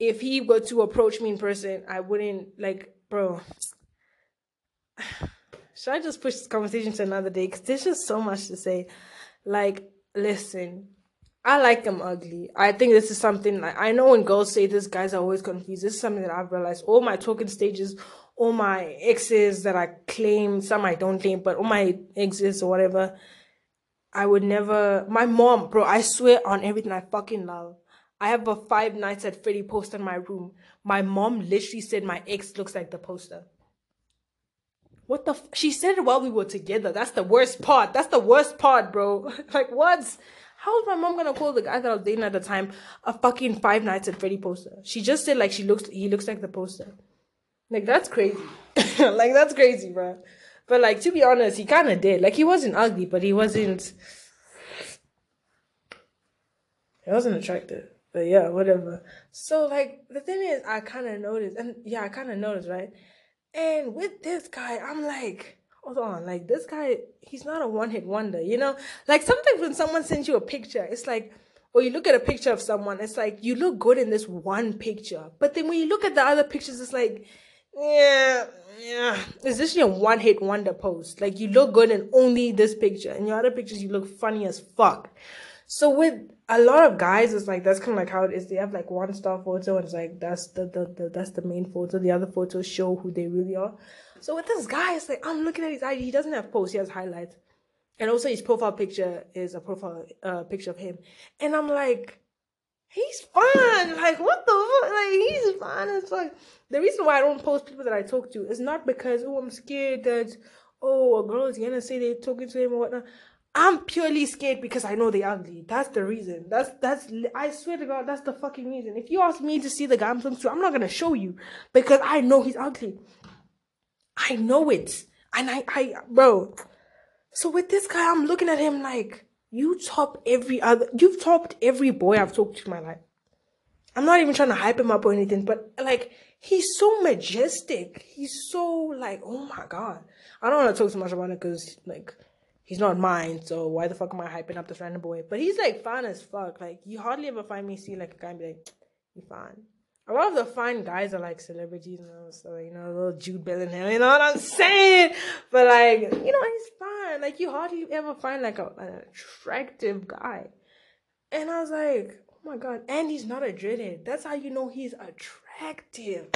if he were to approach me in person, I wouldn't like, bro. Should I just push this conversation to another day? Because there's just so much to say. Like, listen, I like them ugly. I think this is something like I know when girls say this, guys are always confused. This is something that I've realized. All my talking stages, all my exes that I claim, some I don't claim, but all my exes or whatever, I would never. My mom, bro, I swear on everything I fucking love. I have a Five Nights at Freddy poster in my room. My mom literally said my ex looks like the poster. What the? F- she said it while we were together. That's the worst part. That's the worst part, bro. like, what? How is my mom gonna call the guy that I was dating at the time a fucking Five Nights at Freddy poster? She just said like she looks, he looks like the poster. Like that's crazy. like that's crazy, bro. But like to be honest, he kind of did. Like he wasn't ugly, but he wasn't. He wasn't attractive. But yeah, whatever. So like the thing is, I kind of noticed, and yeah, I kind of noticed, right? And with this guy, I'm like, hold on, like this guy, he's not a one hit wonder, you know? Like sometimes when someone sends you a picture, it's like, or you look at a picture of someone, it's like you look good in this one picture. But then when you look at the other pictures, it's like, yeah, yeah. Is this your one hit wonder post? Like you look good in only this picture. and your other pictures, you look funny as fuck. So with a lot of guys, it's like that's kind of like how it is. They have like one star photo, and it's like that's the, the, the that's the main photo. The other photos show who they really are. So with this guy, it's like I'm looking at his IG. He doesn't have posts. He has highlights, and also his profile picture is a profile uh, picture of him. And I'm like, he's fine. Like what the fuck? Like he's fine it's like The reason why I don't post people that I talk to is not because oh I'm scared that oh a girl is gonna say they're talking to him or whatnot. I'm purely scared because I know they're ugly. That's the reason. That's that's. I swear to God, that's the fucking reason. If you ask me to see the guy I'm talking I'm not gonna show you because I know he's ugly. I know it, and I, I, bro. So with this guy, I'm looking at him like you top every other. You've topped every boy I've talked to in my life. I'm not even trying to hype him up or anything, but like he's so majestic. He's so like, oh my god. I don't want to talk too much about it because like he's not mine, so why the fuck am I hyping up this random boy? But he's like fine as fuck. Like you hardly ever find me see like a guy and be like, you fine. A lot of the fine guys are like celebrities, you know, so you know, little Jude Bellingham, you know what I'm saying? But like, you know, he's fine. Like you hardly ever find like a, an attractive guy. And I was like, oh my god, and he's not a dreadhead. That's how you know he's attractive.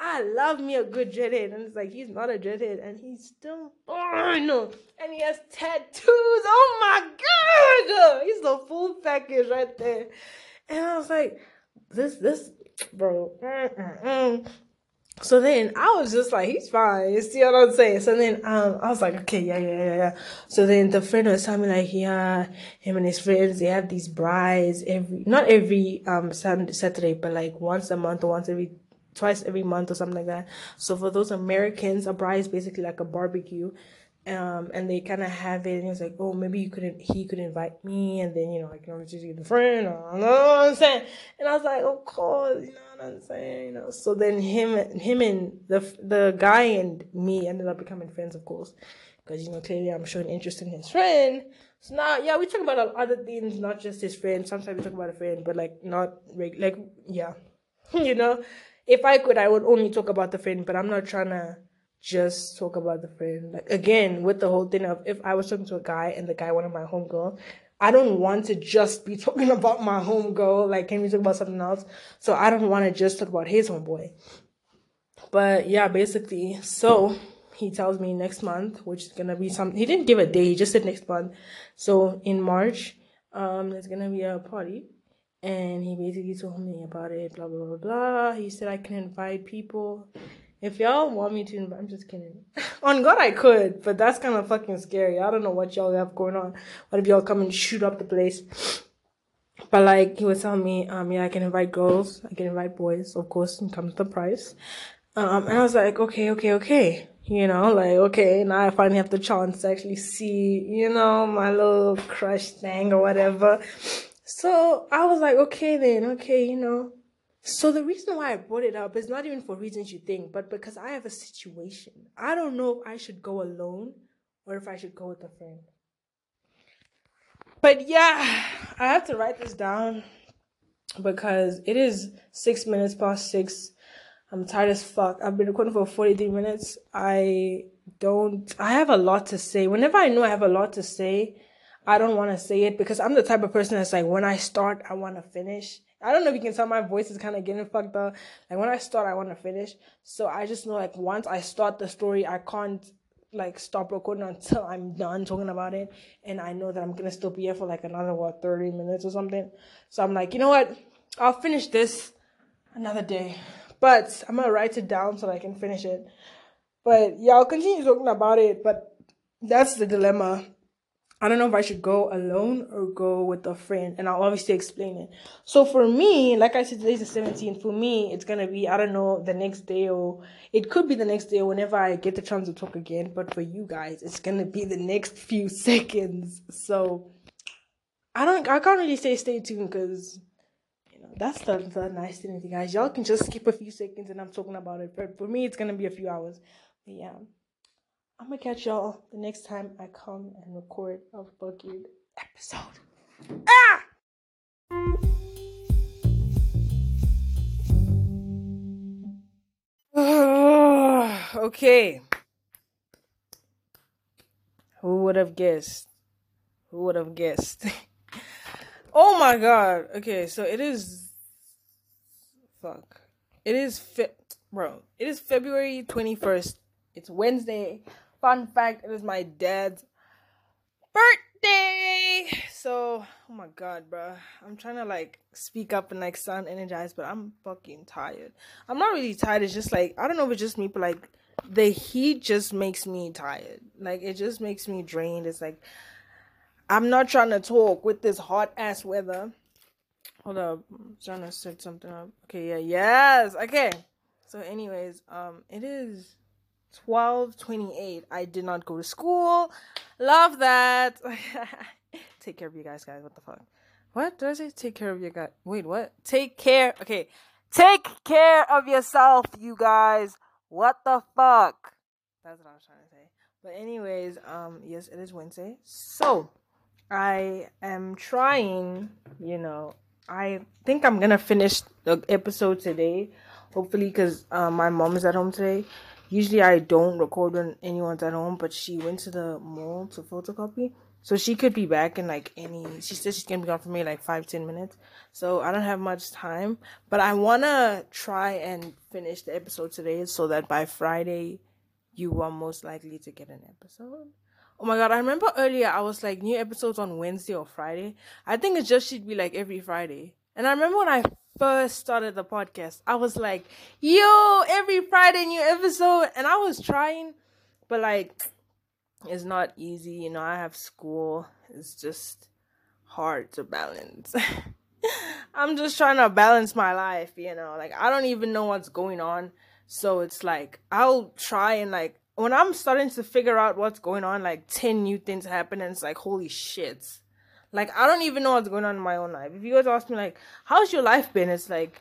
I love me a good dreadhead. And it's like, he's not a dreadhead. And he's still, no. And he has tattoos. Oh my God. He's the full package right there. And I was like, this, this, bro. Mm-mm-mm. So then I was just like, he's fine. You see what I'm saying? So then um, I was like, okay, yeah, yeah, yeah, yeah. So then the friend was telling me like, yeah, him and his friends, they have these braais every, not every um Saturday, but like once a month or once every twice every month or something like that. So for those Americans, a braai is basically like a barbecue. Um, and they kind of have it, and it's like, "Oh, maybe you couldn't, he could invite me, and then you know, I can always just get a friend." Or, you know what I'm saying? And I was like, "Of course," you know what I'm saying? You know. So then him, him, and the the guy and me ended up becoming friends, of course, because you know clearly I'm showing interest in his friend. So now, yeah, we talk about other things, not just his friend. Sometimes we talk about a friend, but like not like yeah, you know if I could, I would only talk about the friend, but I'm not trying to just talk about the friend. Like again, with the whole thing of if I was talking to a guy and the guy wanted my homegirl, I don't want to just be talking about my homegirl. Like, can we talk about something else? So I don't want to just talk about his homeboy. But yeah, basically, so he tells me next month, which is gonna be some. He didn't give a day. He just said next month. So in March, um, there's gonna be a party and he basically told me about it, blah blah blah blah. He said I can invite people. If y'all want me to invite, I'm just kidding. on God, I could, but that's kind of fucking scary. I don't know what y'all have going on. What if y'all come and shoot up the place? But like he was telling me, um, yeah, I can invite girls, I can invite boys, of course, and comes to the price. Um, and I was like, okay, okay, okay. You know, like, okay, now I finally have the chance to actually see, you know, my little crush thing or whatever. So I was like, okay then, okay, you know. So the reason why I brought it up is not even for reasons you think, but because I have a situation. I don't know if I should go alone or if I should go with a friend. But yeah, I have to write this down because it is six minutes past six. I'm tired as fuck. I've been recording for 43 minutes. I don't, I have a lot to say. Whenever I know I have a lot to say, I don't want to say it because I'm the type of person that's like, when I start, I want to finish. I don't know if you can tell my voice is kind of getting fucked up. Like when I start, I want to finish. So I just know like once I start the story, I can't like stop recording until I'm done talking about it. And I know that I'm gonna still be here for like another what 30 minutes or something. So I'm like, you know what? I'll finish this another day. But I'm gonna write it down so that I can finish it. But yeah, I'll continue talking about it. But that's the dilemma. I don't know if I should go alone or go with a friend, and I'll obviously explain it. So for me, like I said, today's the 17th. For me, it's gonna be I don't know the next day, or it could be the next day or whenever I get the chance to talk again. But for you guys, it's gonna be the next few seconds. So I don't, I can't really say stay tuned because you know that's the, the nice thing with you guys. Y'all can just skip a few seconds, and I'm talking about it. But for me, it's gonna be a few hours. But yeah. I'm gonna catch y'all the next time I come and record a fucking episode. Ah! okay. Who would have guessed? Who would have guessed? oh my god. Okay, so it is. Fuck. It is. Fe- bro, it is February 21st. It's Wednesday. Fun fact, it is my dad's birthday. So, oh my god, bro. I'm trying to like speak up and like sound energized, but I'm fucking tired. I'm not really tired. It's just like I don't know if it's just me, but like the heat just makes me tired. Like it just makes me drained. It's like I'm not trying to talk with this hot ass weather. Hold up, I'm trying to set something up. Okay, yeah, yes, okay. So, anyways, um, it is 1228 i did not go to school. Love that. Take care of you guys guys. What the fuck? What? Did i say take care of your guys? Wait what? Take care. Okay. Take care of yourself you guys. What the fuck? That's what i was trying to say. But anyways um yes it is wednesday. So i am trying you know i think i'm gonna finish the episode today hopefully because um, my mom is at home today usually I don't record when anyone's at home, but she went to the mall to photocopy. So she could be back in like any she said she's gonna be gone for me like five, ten minutes. So I don't have much time. But I wanna try and finish the episode today so that by Friday you are most likely to get an episode. Oh my god, I remember earlier I was like new episodes on Wednesday or Friday. I think it just should be like every Friday. And I remember when I first started the podcast, I was like, yo, every Friday new episode. And I was trying, but like, it's not easy. You know, I have school. It's just hard to balance. I'm just trying to balance my life, you know. Like, I don't even know what's going on. So it's like, I'll try and like, when I'm starting to figure out what's going on, like 10 new things happen, and it's like, holy shit like I don't even know what's going on in my own life. If you guys ask me like, how's your life been? It's like,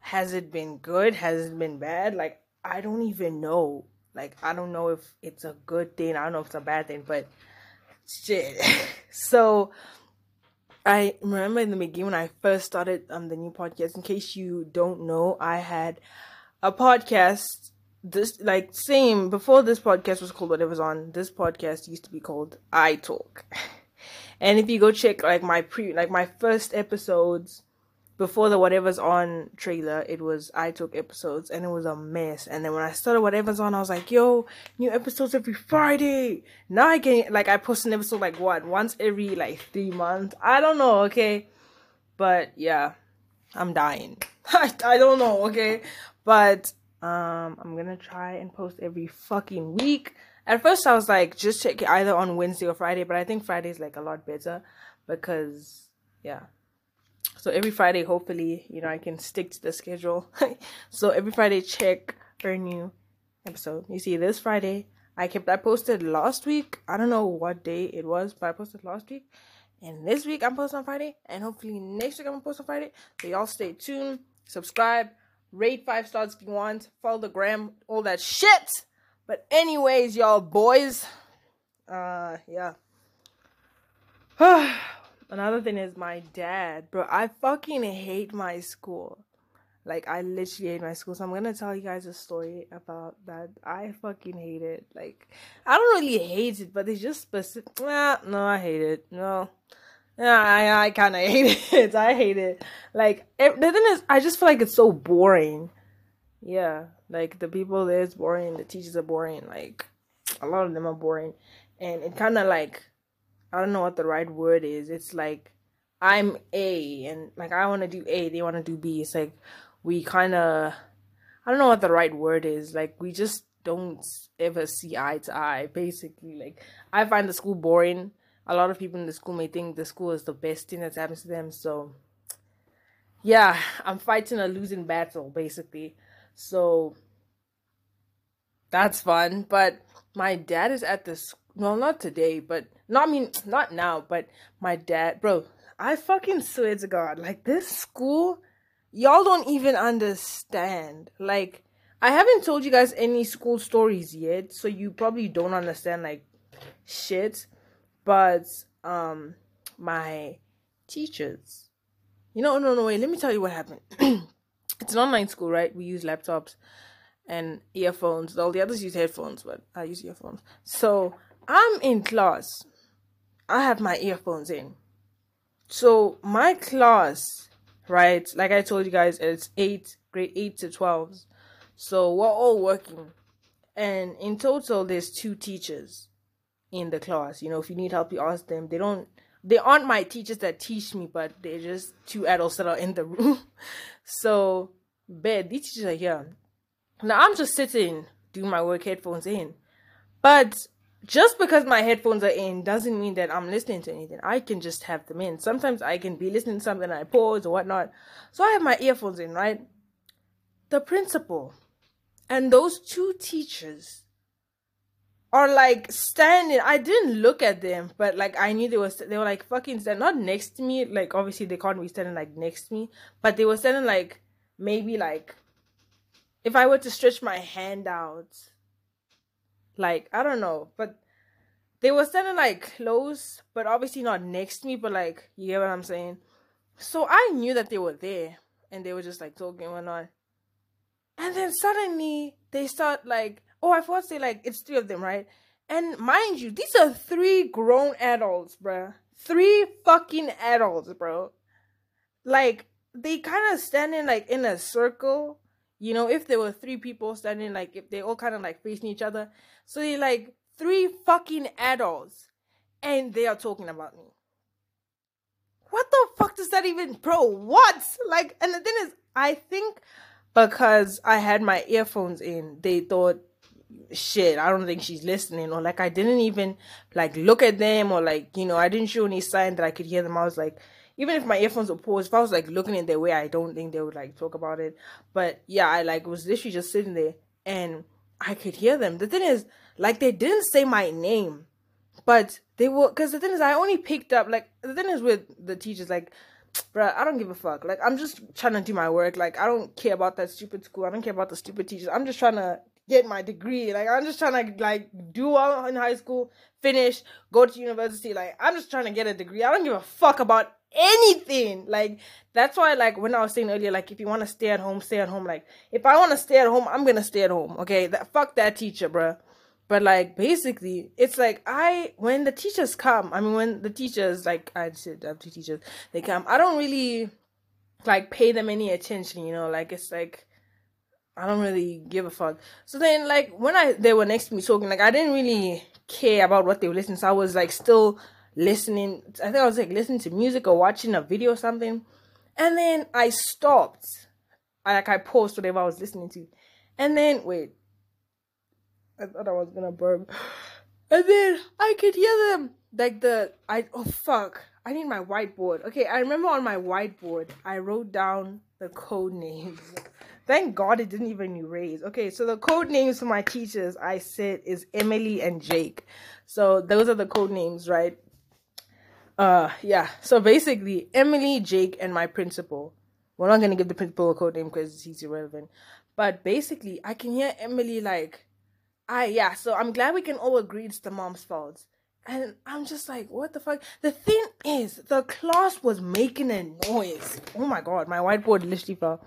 has it been good? Has it been bad? Like I don't even know. Like I don't know if it's a good thing. I don't know if it's a bad thing, but shit. so I remember in the beginning when I first started um the new podcast. In case you don't know, I had a podcast. This like same before this podcast was called whatever's on. This podcast used to be called I Talk. And if you go check like my pre like my first episodes before the whatever's on trailer, it was I Talk episodes and it was a mess. And then when I started whatever's on, I was like, yo, new episodes every Friday. Now I can like I post an episode like what once every like three months. I don't know, okay. But yeah, I'm dying. I, I don't know, okay. But um I'm gonna try and post every fucking week. At first, I was like, just check it either on Wednesday or Friday, but I think Friday is like a lot better because, yeah. So every Friday, hopefully, you know, I can stick to the schedule. so every Friday, check for a new episode. You see, this Friday, I kept, I posted last week. I don't know what day it was, but I posted last week. And this week I'm posting on Friday, and hopefully next week I'm gonna post on Friday. So y'all stay tuned, subscribe, rate five stars if you want, follow the gram, all that shit. But anyways, y'all boys, uh, yeah. Another thing is my dad, bro. I fucking hate my school. Like I literally hate my school. So I'm gonna tell you guys a story about that. I fucking hate it. Like I don't really hate it, but it's just specific. Nah, no, I hate it. No. I, I kind of hate it. I hate it. Like it, the thing is, I just feel like it's so boring. Yeah, like the people there is boring. The teachers are boring. Like a lot of them are boring, and it kind of like I don't know what the right word is. It's like I'm A, and like I want to do A, they want to do B. It's like we kind of I don't know what the right word is. Like we just don't ever see eye to eye. Basically, like I find the school boring. A lot of people in the school may think the school is the best thing that's happened to them. So yeah, I'm fighting a losing battle basically. So that's fun. But my dad is at the well, not today, but not I mean not now, but my dad, bro. I fucking swear to God, like this school y'all don't even understand. Like, I haven't told you guys any school stories yet, so you probably don't understand like shit. But um my teachers. You know, no no wait, let me tell you what happened. it's an online school, right? We use laptops and earphones. All the others use headphones, but I use earphones. So I'm in class. I have my earphones in. So my class right? Like I told you guys, it's eight, grade eight to 12s. So we're all working. And in total, there's two teachers in the class. You know, if you need help, you ask them. They don't, they aren't my teachers that teach me, but they're just two adults that are in the room. So, bed, these teachers are here. Now I'm just sitting, doing my work, headphones in. But just because my headphones are in doesn't mean that I'm listening to anything. I can just have them in. Sometimes I can be listening to something I pause or whatnot. So I have my earphones in, right? The principal and those two teachers are like standing. I didn't look at them, but like I knew they were they were like fucking standing not next to me. Like obviously they can't be standing like next to me, but they were standing like maybe like if I were to stretch my hand out like I don't know, but they were standing like close, but obviously not next to me. But like you get what I'm saying. So I knew that they were there, and they were just like talking and whatnot. And then suddenly they start like, oh, I thought say like it's three of them, right? And mind you, these are three grown adults, bruh. Three fucking adults, bro. Like they kind of standing like in a circle you know, if there were three people standing, like if they all kind of like facing each other, so they like three fucking adults, and they are talking about me. What the fuck does that even, bro? What? Like, and the thing is, I think because I had my earphones in, they thought, shit, I don't think she's listening, or like I didn't even like look at them, or like you know, I didn't show any sign that I could hear them. I was like, even if my earphones were paused, if I was like looking in their way, I don't think they would like talk about it. But yeah, I like was literally just sitting there and I could hear them. The thing is, like they didn't say my name, but they were because the thing is, I only picked up like the thing is with the teachers, like, bruh, I don't give a fuck. Like I'm just trying to do my work. Like I don't care about that stupid school. I don't care about the stupid teachers. I'm just trying to get my degree. Like I'm just trying to like do well in high school, finish, go to university. Like I'm just trying to get a degree. I don't give a fuck about anything. Like that's why like when I was saying earlier, like if you want to stay at home, stay at home. Like if I want to stay at home, I'm gonna stay at home. Okay, that fuck that teacher, bruh. But like basically, it's like I when the teachers come. I mean, when the teachers like I said, I have two teachers. They come. I don't really like pay them any attention. You know, like it's like. I don't really give a fuck. So then, like when I they were next to me talking, like I didn't really care about what they were listening. So I was like still listening. I think I was like listening to music or watching a video or something. And then I stopped. I, like I paused whatever I was listening to. And then wait. I thought I was gonna burp. And then I could hear them. Like the I oh fuck. I need my whiteboard. Okay, I remember on my whiteboard I wrote down the code names. Thank God it didn't even erase. Okay, so the code names for my teachers I said is Emily and Jake. So those are the code names, right? uh, yeah. So basically, Emily, Jake, and my principal. We're not gonna give the principal a code name because he's irrelevant. But basically, I can hear Emily like, I yeah. So I'm glad we can all agree it's the mom's fault. And I'm just like, what the fuck? The thing is, the class was making a noise. Oh my god, my whiteboard literally fell.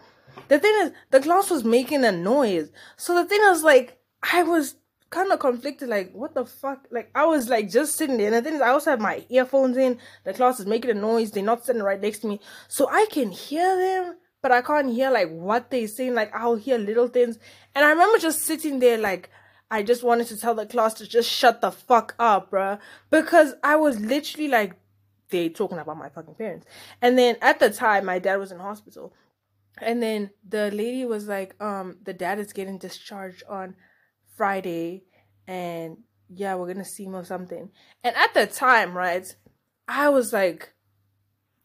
The thing is, the class was making a noise. So the thing is, like, I was kind of conflicted. Like, what the fuck? Like, I was like just sitting there. And the thing is, I also have my earphones in. The class is making a noise. They're not sitting right next to me. So I can hear them, but I can't hear like what they're saying. Like, I'll hear little things. And I remember just sitting there, like, I just wanted to tell the class to just shut the fuck up, bruh. Because I was literally like, they talking about my fucking parents. And then at the time, my dad was in hospital. And then the lady was like, um, the dad is getting discharged on Friday. And yeah, we're gonna see him or something. And at the time, right, I was like,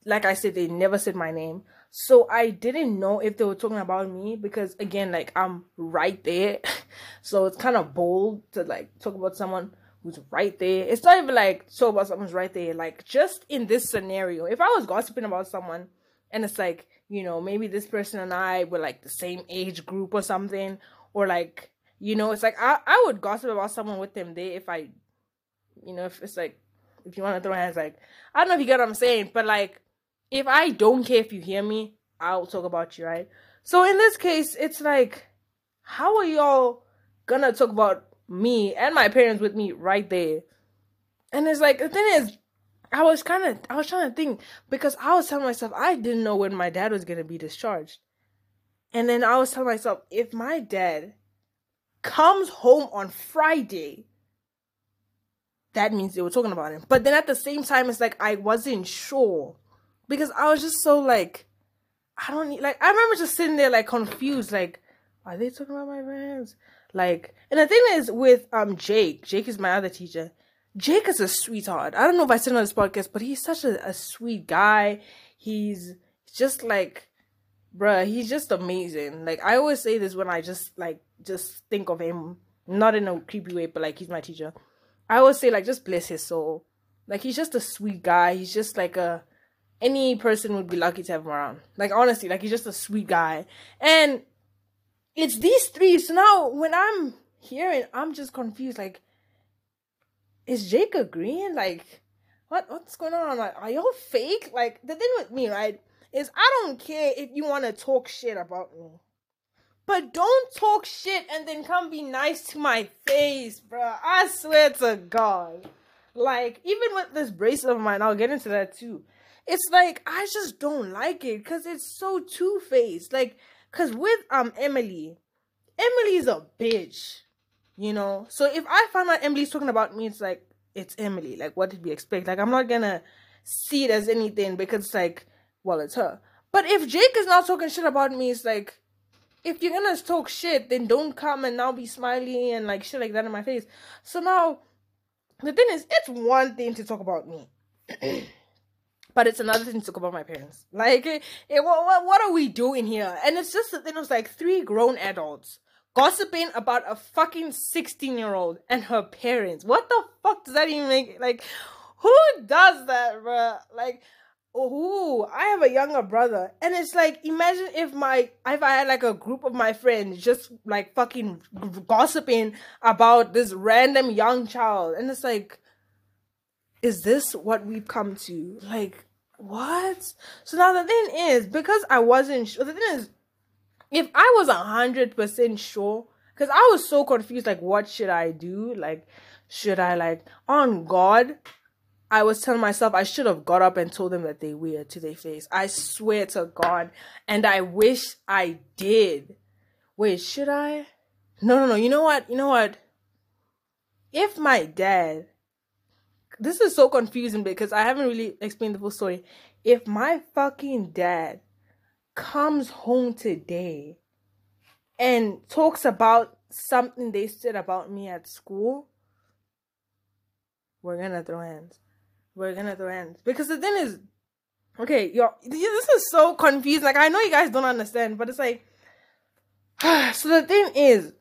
like I said, they never said my name. So I didn't know if they were talking about me because again, like I'm right there. so it's kind of bold to like talk about someone who's right there. It's not even like talk about someone's right there. Like just in this scenario, if I was gossiping about someone and it's like, you know, maybe this person and I were like the same age group or something, or like, you know, it's like I, I would gossip about someone with them there if I you know, if it's like if you want to throw hands like I don't know if you get what I'm saying, but like if I don't care if you hear me, I'll talk about you, right? So in this case, it's like, how are y'all gonna talk about me and my parents with me right there? And it's like the thing is, I was kind of I was trying to think because I was telling myself I didn't know when my dad was gonna be discharged, and then I was telling myself if my dad comes home on Friday, that means they were talking about him. But then at the same time, it's like I wasn't sure because I was just so like, I don't need, like, I remember just sitting there like confused, like, are they talking about my friends? Like, and the thing is with um Jake, Jake is my other teacher. Jake is a sweetheart. I don't know if I said on this podcast, but he's such a, a sweet guy. He's just like, bruh, he's just amazing. Like I always say this when I just like just think of him, not in a creepy way, but like he's my teacher. I always say like just bless his soul. Like he's just a sweet guy. He's just like a any person would be lucky to have him around. Like honestly, like he's just a sweet guy. And it's these three. So now when I'm hearing, I'm just confused. Like, is Jake agreeing? Like, what what's going on? Like, are y'all fake? Like the thing with me, right, is I don't care if you want to talk shit about me. But don't talk shit and then come be nice to my face, bro. I swear to God. Like, even with this bracelet of mine, I'll get into that too it's like I just don't like it because it's so two faced. Like, cause with um Emily, Emily's a bitch, you know. So if I find out Emily's talking about me, it's like it's Emily. Like, what did we expect? Like, I'm not gonna see it as anything because it's like, well, it's her. But if Jake is not talking shit about me, it's like, if you're gonna talk shit, then don't come and now be smiley and like shit like that in my face. So now, the thing is, it's one thing to talk about me. but it's another thing to talk about my parents. Like, it, it, what, what are we doing here? And it's just that it was like three grown adults gossiping about a fucking 16 year old and her parents. What the fuck does that even make? Like, who does that, bruh? Like, oh, I have a younger brother, and it's like, imagine if my if I had like a group of my friends just like fucking gossiping about this random young child, and it's like, is this what we've come to? Like, what? So now the thing is, because I wasn't sure, the thing is, if I was a hundred percent sure, because I was so confused, like, what should I do? Like, should I like on God? I was telling myself I should have got up and told them that they were to their face. I swear to God, and I wish I did. Wait, should I? No, no, no. You know what? You know what? If my dad this is so confusing because I haven't really explained the full story. If my fucking dad comes home today and talks about something they said about me at school, we're gonna throw hands. We're gonna throw hands. Because the thing is, okay, yo, this is so confused. Like, I know you guys don't understand, but it's like, so the thing is,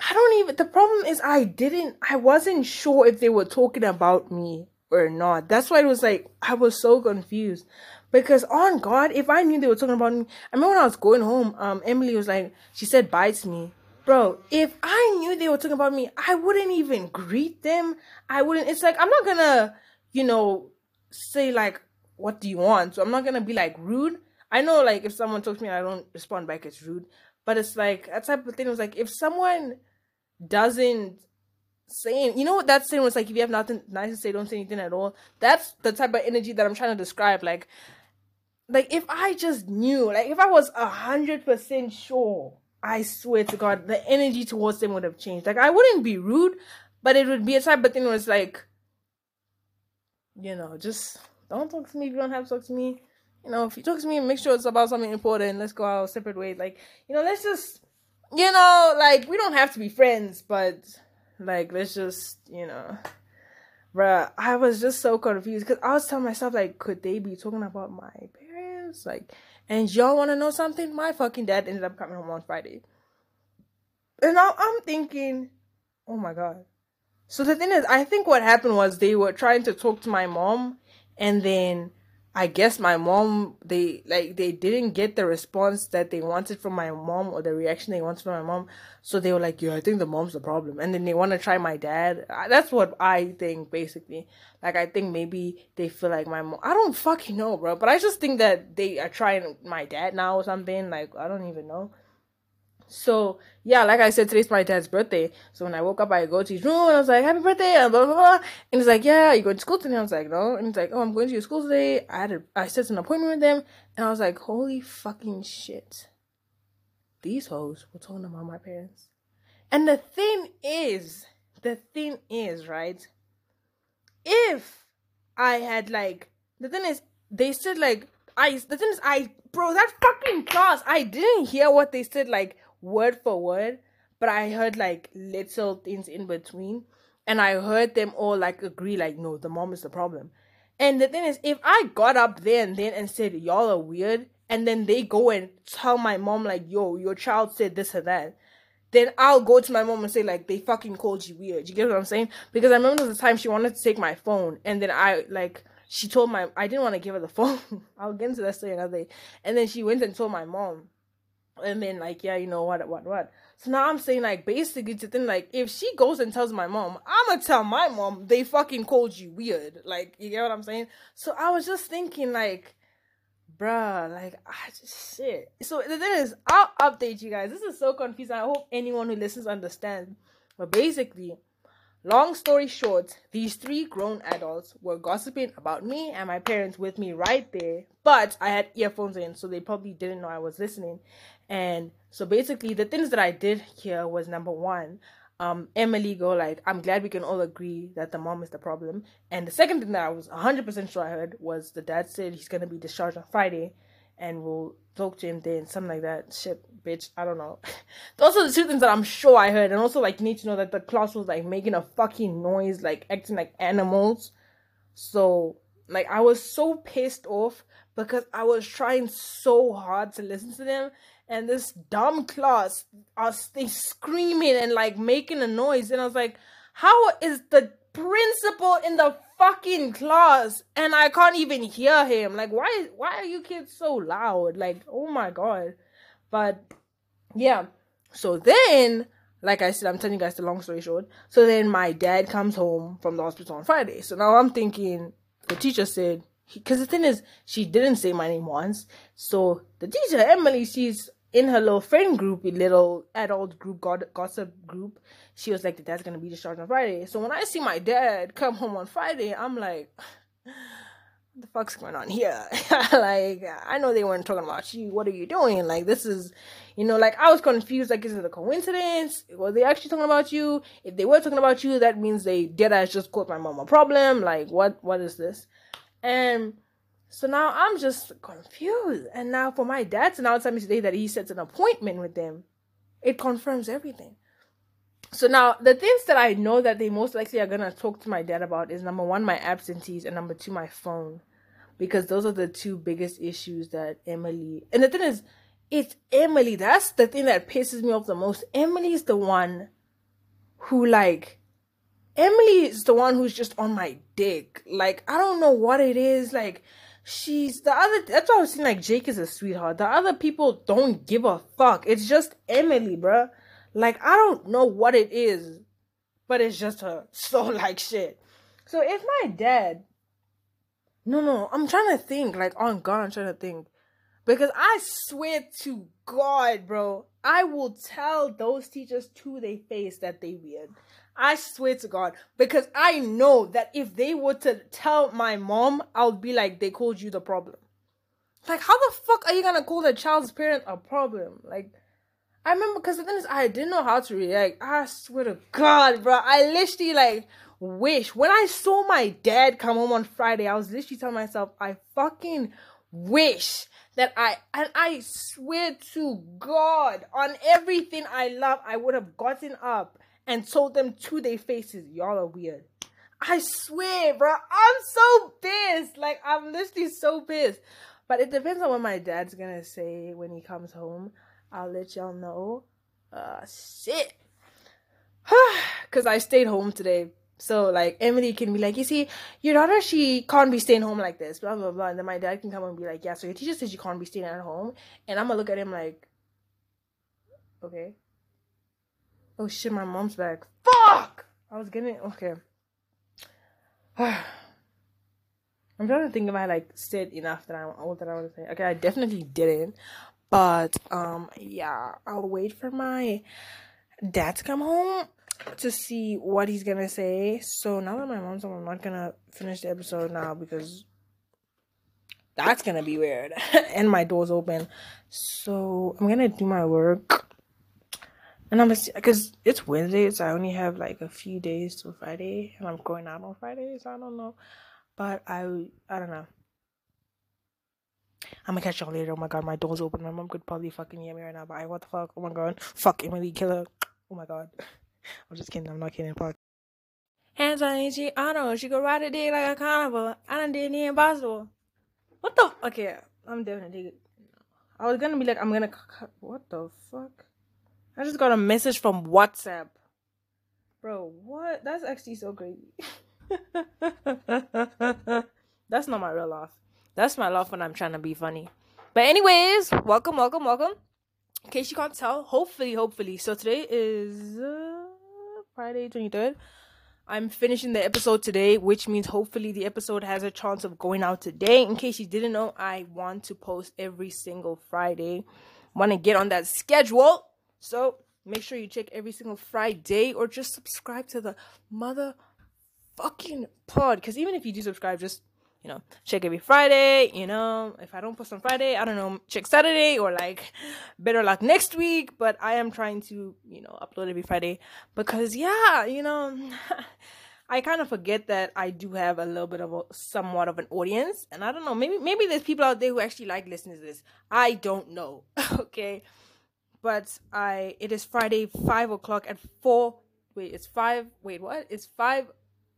I don't even, the problem is I didn't, I wasn't sure if they were talking about me or not. That's why it was like I was so confused. Because on God, if I knew they were talking about me, I remember when I was going home, um, Emily was like, she said bye to me. Bro, if I knew they were talking about me, I wouldn't even greet them. I wouldn't, it's like, I'm not gonna, you know, say like, what do you want? So I'm not gonna be like rude. I know like if someone talks to me and I don't respond back, it's rude. But it's like that type of thing was like if someone doesn't saying you know what that saying was like if you have nothing nice to say don't say anything at all that's the type of energy that i'm trying to describe like like if i just knew like if i was a hundred percent sure i swear to god the energy towards them would have changed. Like i wouldn't be rude but it would be a type of thing where it's like you know just don't talk to me if you don't have to talk to me. You know if you talk to me make sure it's about something important. Let's go our separate ways. Like you know let's just you know like we don't have to be friends but like, let's just, you know, bruh, I was just so confused because I was telling myself, like, could they be talking about my parents? Like, and y'all want to know something? My fucking dad ended up coming home on Friday. And now I'm thinking, oh my god. So the thing is, I think what happened was they were trying to talk to my mom, and then I guess my mom they like they didn't get the response that they wanted from my mom or the reaction they wanted from my mom. So they were like, "Yeah, I think the mom's the problem." And then they want to try my dad. That's what I think basically. Like I think maybe they feel like my mom. I don't fucking know, bro. But I just think that they are trying my dad now or something. Like I don't even know. So yeah, like I said, today's my dad's birthday. So when I woke up, I go to his room and I was like, "Happy birthday!" and blah blah blah. And he's like, "Yeah, you going to school today?" I was like, "No." And he's like, "Oh, I'm going to your school today." I had a, I set an appointment with them, and I was like, "Holy fucking shit!" These hoes were talking about my parents. And the thing is, the thing is, right? If I had like, the thing is, they said like, I. The thing is, I, bro, that fucking class, I didn't hear what they said like word for word, but I heard like little things in between. And I heard them all like agree, like, no, the mom is the problem. And the thing is, if I got up there and then and said, y'all are weird, and then they go and tell my mom, like, yo, your child said this or that, then I'll go to my mom and say, like, they fucking called you weird. You get what I'm saying? Because I remember the time she wanted to take my phone, and then I, like, she told my, I didn't want to give her the phone. I'll get into that story another day. And then she went and told my mom and then like yeah you know what what what. So now i'm saying like basically to think like if she goes and tells my mom i'm gonna tell my mom they fucking called you weird. Like you get what i'm saying? So i was just thinking like bruh like i just shit. So the thing is i'll update you guys. This is so confusing. I hope anyone who listens understands. But basically Long story short, these three grown adults were gossiping about me and my parents with me right there, but I had earphones in, so they probably didn't know I was listening. And so basically, the things that I did hear was number one, um, Emily go like, I'm glad we can all agree that the mom is the problem. And the second thing that I was 100% sure I heard was the dad said he's gonna be discharged on Friday, and we'll talk to him then, something like that. Shit, bitch, I don't know. Those are the two things that I'm sure I heard. And also, like, you need to know that the class was like making a fucking noise, like acting like animals. So, like, I was so pissed off because I was trying so hard to listen to them and this dumb class are they screaming and like making a noise and I was like, how is the principal in the fucking class and I can't even hear him? Like why why are you kids so loud? Like, oh my god. But yeah. So then like I said, I'm telling you guys the long story short. So then my dad comes home from the hospital on Friday. So now I'm thinking the teacher said because the thing is, she didn't say my name once. So the teacher, Emily, she's in her little friend group, little adult group, gossip group, she was like, the dad's gonna be discharged on Friday. So when I see my dad come home on Friday, I'm like, the fuck's going on here? like, I know they weren't talking about you. What are you doing? Like, this is, you know, like I was confused. Like, is it a coincidence? Were they actually talking about you? If they were talking about you, that means they did. I just caught my mom a problem. Like, what? What is this? And so now I'm just confused. And now for my dad to now tell me today that he sets an appointment with them, it confirms everything. So now the things that I know that they most likely are gonna talk to my dad about is number one, my absentees, and number two, my phone. Because those are the two biggest issues that Emily and the thing is, it's Emily. That's the thing that pisses me off the most. Emily's the one who like Emily is the one who's just on my dick. Like, I don't know what it is. Like, she's the other. That's why I was saying, like, Jake is a sweetheart. The other people don't give a fuck. It's just Emily, bruh. Like, I don't know what it is, but it's just her. So, like, shit. So, if my dad. No, no, I'm trying to think. Like, on God, I'm trying to think. Because I swear to God, bro, I will tell those teachers to their face that they weird. I swear to God. Because I know that if they were to tell my mom, I'll be like, they called you the problem. Like, how the fuck are you gonna call the child's parent a problem? Like, I remember because the thing is, I didn't know how to react. I swear to God, bro. I literally like wish when I saw my dad come home on Friday, I was literally telling myself, I fucking wish that I and I swear to God on everything I love, I would have gotten up and told them to their faces, y'all are weird. I swear, bro, I'm so pissed. Like I'm literally so pissed. But it depends on what my dad's gonna say when he comes home. I'll let y'all know. Uh shit. Cause I stayed home today so like Emily can be like, you see, your daughter she can't be staying home like this, blah blah blah. And then my dad can come and be like, yeah, so your teacher says you can't be staying at home, and I'm gonna look at him like, okay. Oh shit, my mom's back. Fuck! I was getting okay. I'm trying to think if I like said enough that I all that I want to say. Okay, I definitely didn't, but um, yeah, I'll wait for my dad to come home to see what he's gonna say. So now that my mom's home, I'm not gonna finish the episode now because that's gonna be weird. and my door's open. So I'm gonna do my work. And I'm because it's Wednesday, so I only have like a few days till Friday, and I'm going out on Friday, so I don't know. But I I don't know. I'm gonna catch y'all later. Oh my god, my door's open. My mom could probably fucking hear me right now. But I, what the fuck? Oh my god, fuck Emily Killer. Oh my god. I'm just kidding. I'm not kidding. Fuck. Hands on each I know she could ride a dick like a carnival. I done did the impossible. What the? Okay, I'm definitely. I was gonna be like, I'm gonna. What the fuck? I just got a message from WhatsApp. Bro, what? That's actually so crazy. That's not my real laugh. That's my laugh when I'm trying to be funny. But anyways, welcome, welcome, welcome. In case you can't tell, hopefully, hopefully. So today is. Uh, Friday 23rd. I'm finishing the episode today, which means hopefully the episode has a chance of going out today. In case you didn't know, I want to post every single Friday. Want to get on that schedule. So make sure you check every single Friday or just subscribe to the motherfucking pod. Because even if you do subscribe, just you know, check every Friday. You know, if I don't post on Friday, I don't know, check Saturday or like better luck next week. But I am trying to, you know, upload every Friday because, yeah, you know, I kind of forget that I do have a little bit of a somewhat of an audience. And I don't know, maybe, maybe there's people out there who actually like listening to this. I don't know. okay. But I, it is Friday, five o'clock at four. Wait, it's five. Wait, what? It's five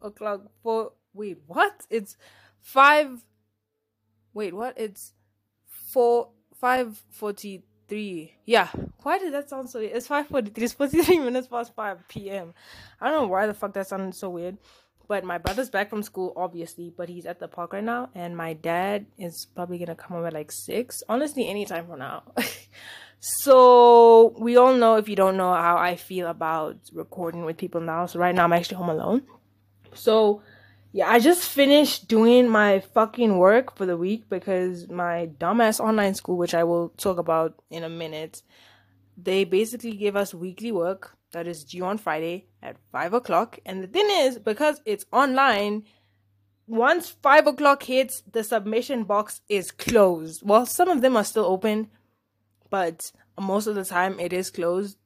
o'clock. Four. Wait, what? It's five wait what it's four five forty three yeah why did that sound so weird? it's five forty three it's 43 minutes past 5 p.m i don't know why the fuck that sounded so weird but my brother's back from school obviously but he's at the park right now and my dad is probably gonna come home at like six honestly anytime from now so we all know if you don't know how i feel about recording with people now so right now i'm actually home alone so yeah, I just finished doing my fucking work for the week because my dumbass online school, which I will talk about in a minute, they basically give us weekly work that is due on Friday at five o'clock. And the thing is, because it's online, once five o'clock hits, the submission box is closed. Well, some of them are still open, but most of the time it is closed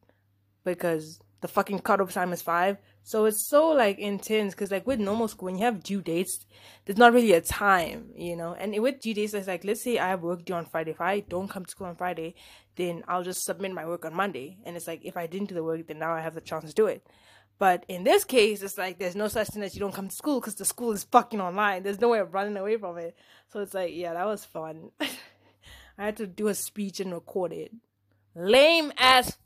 because the fucking cutoff time is five. So it's so like intense because like with normal school, when you have due dates, there's not really a time, you know. And with due dates, it's like let's say I have work due on Friday. If I don't come to school on Friday, then I'll just submit my work on Monday. And it's like if I didn't do the work, then now I have the chance to do it. But in this case, it's like there's no such thing as you don't come to school because the school is fucking online. There's no way of running away from it. So it's like, yeah, that was fun. I had to do a speech and record it. Lame as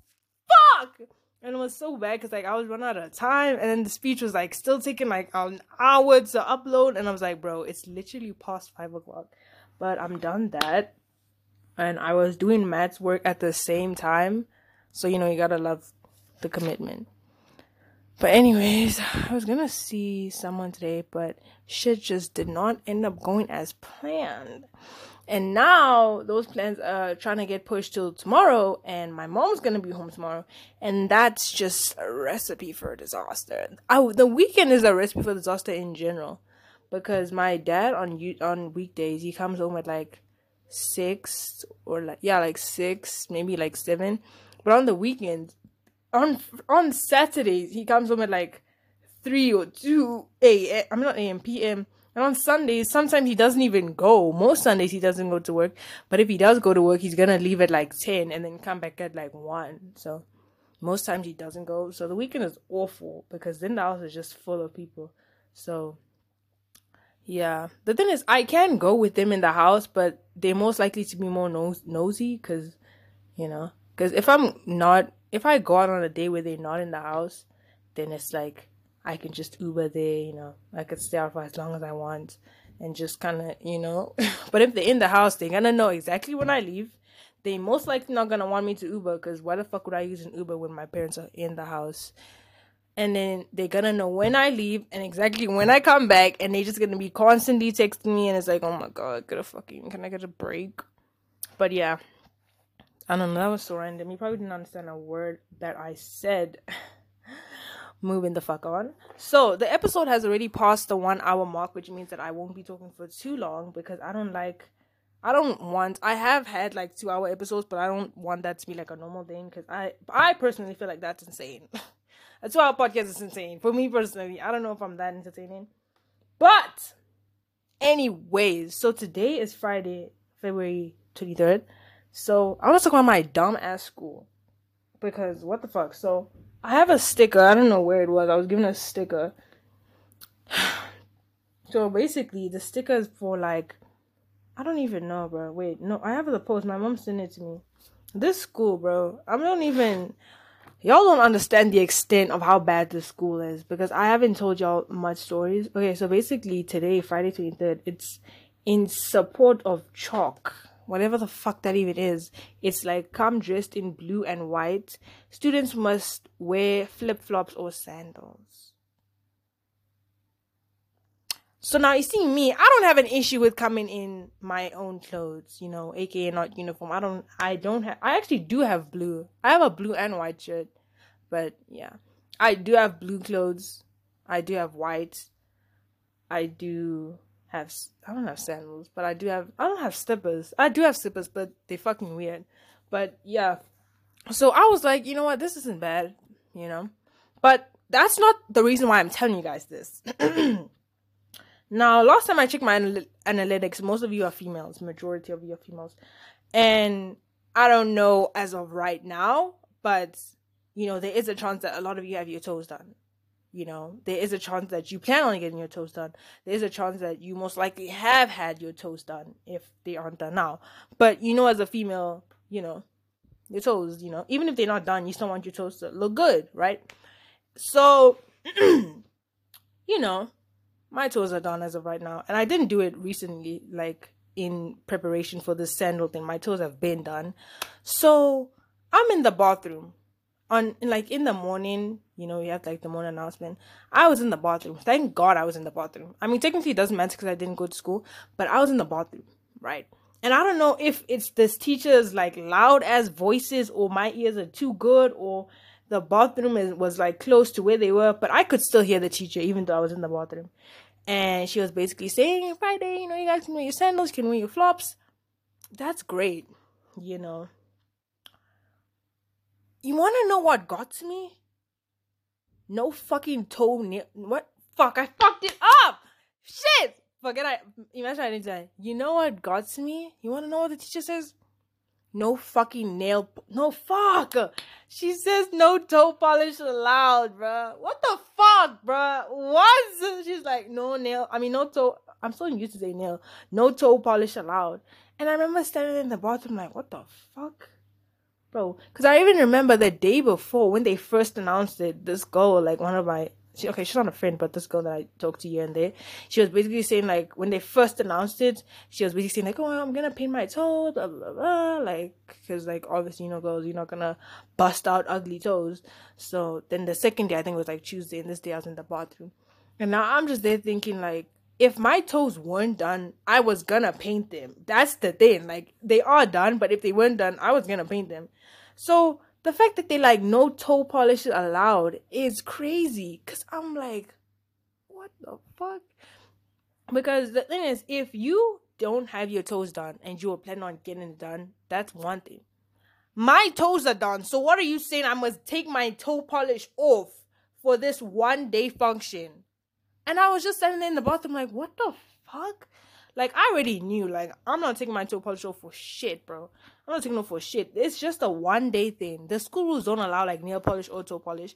fuck. And it was so bad because like I was running out of time, and then the speech was like still taking like an hour to upload, and I was like, bro, it's literally past five o'clock, but I'm done that, and I was doing maths work at the same time, so you know you gotta love the commitment. But anyways, I was gonna see someone today, but shit just did not end up going as planned. And now those plans are trying to get pushed till tomorrow, and my mom's gonna be home tomorrow, and that's just a recipe for disaster. I, the weekend is a recipe for disaster in general, because my dad on on weekdays he comes home at like six or like yeah like six maybe like seven, but on the weekends on on Saturdays he comes home at like three or two a.m. I'm not a.m. p.m and on Sundays, sometimes he doesn't even go. Most Sundays he doesn't go to work. But if he does go to work, he's gonna leave at like ten and then come back at like one. So most times he doesn't go. So the weekend is awful because then the house is just full of people. So yeah, the thing is, I can go with them in the house, but they're most likely to be more nos- nosy because, you know, because if I'm not, if I go out on a day where they're not in the house, then it's like I can just Uber there, you know, I could stay out for as long as I want and just kind of, you know. but if they're in the house, they're gonna know exactly when I leave. They most likely not gonna want me to Uber because why the fuck would I use an Uber when my parents are in the house? And then they're gonna know when I leave and exactly when I come back, and they're just gonna be constantly texting me, and it's like, oh my god, get a fucking, can I get a break? But yeah, I don't know, that was so random. You probably didn't understand a word that I said. moving the fuck on. So the episode has already passed the one hour mark, which means that I won't be talking for too long because I don't like. I don't want. I have had like two hour episodes, but I don't want that to be like a normal thing because I I personally feel like that's insane. a two hour podcast is insane for me personally. I don't know if I'm that entertaining, but anyways, so today is Friday, February twenty third. So I want to talk about my dumb ass school because what the fuck. So I have a sticker. I don't know where it was. I was given a sticker. so basically, the sticker is for like, I don't even know, bro. Wait, no, I have the post. My mom sent it to me. This school, bro. I don't even. Y'all don't understand the extent of how bad this school is because I haven't told y'all much stories. Okay, so basically today, Friday 23rd, it's in support of chalk whatever the fuck that even is. It's like come dressed in blue and white. Students must wear flip flops or sandals. So now you see me, I don't have an issue with coming in my own clothes, you know, aka not uniform. I don't I don't have I actually do have blue. I have a blue and white shirt. But yeah. I do have blue clothes. I do have white. I do have I don't have sandals, but I do have I don't have slippers. I do have slippers, but they fucking weird. But yeah. So I was like, you know what, this isn't bad, you know. But that's not the reason why I'm telling you guys this. now, last time I checked my anal- analytics, most of you are females, majority of you are females. And I don't know as of right now, but you know, there is a chance that a lot of you have your toes done you know there is a chance that you plan on getting your toes done. There is a chance that you most likely have had your toes done if they aren't done now. But you know as a female you know your toes you know even if they're not done you still want your toes to look good right? So you know my toes are done as of right now. And i didn't do it recently like in preparation for this sandal thing. My toes have been done. So i'm in the bathroom on like in the morning, you know, you have like the morning announcement. I was in the bathroom. Thank God I was in the bathroom. I mean, technically it doesn't matter because I didn't go to school, but I was in the bathroom, right? And I don't know if it's this teacher's like loud as voices or my ears are too good or the bathroom is, was like close to where they were, but I could still hear the teacher even though I was in the bathroom. And she was basically saying, Friday, you know, you guys can wear your sandals, can wear your flops. That's great, you know. You want to know what got to me? No fucking toenail. What? Fuck, I fucked it up! Shit! Forget I. Imagine I didn't say. You know what got to me? You want to know what the teacher says? No fucking nail. No fuck! She says no toe polish allowed, bruh. What the fuck, bruh? What? She's like, no nail. I mean, no toe. I'm so used to say nail. No toe polish allowed. And I remember standing in the bathroom like, what the fuck? Bro. Because I even remember the day before when they first announced it. This girl, like one of my she, okay, she's not a friend, but this girl that I talked to here and there, she was basically saying like when they first announced it, she was basically saying like, oh, I'm gonna paint my toes, blah blah blah, like because like obviously you know girls, you're not gonna bust out ugly toes. So then the second day, I think it was like Tuesday, and this day I was in the bathroom, and now I'm just there thinking like. If my toes weren't done, I was gonna paint them. That's the thing. Like they are done, but if they weren't done, I was gonna paint them. So the fact that they like no toe polish is allowed is crazy. Cause I'm like, what the fuck? Because the thing is, if you don't have your toes done and you are planning on getting it done, that's one thing. My toes are done. So what are you saying? I must take my toe polish off for this one day function. And I was just standing in the bathroom like, what the fuck? Like I already knew, like I'm not taking my toe polish off for shit, bro. I'm not taking off for shit. It's just a one day thing. The school rules don't allow like nail polish or toe polish.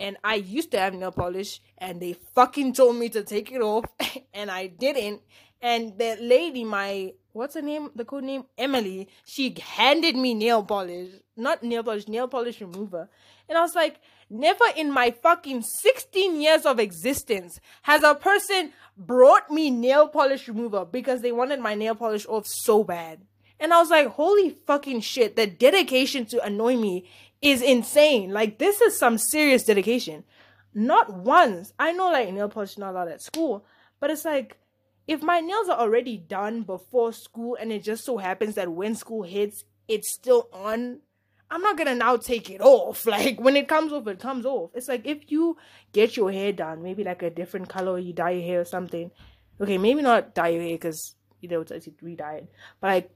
And I used to have nail polish and they fucking told me to take it off and I didn't. And the lady, my what's her name? The code name? Emily, she handed me nail polish. Not nail polish, nail polish remover. And I was like, never in my fucking 16 years of existence has a person brought me nail polish remover because they wanted my nail polish off so bad. And I was like, holy fucking shit, the dedication to annoy me is insane. Like, this is some serious dedication. Not once. I know, like, nail polish is not allowed at school, but it's like, if my nails are already done before school and it just so happens that when school hits, it's still on, I'm not gonna now take it off. Like when it comes off, it comes off. It's like if you get your hair done, maybe like a different color, you dye your hair or something. Okay, maybe not dye your hair because you know it's re-dye it. But like,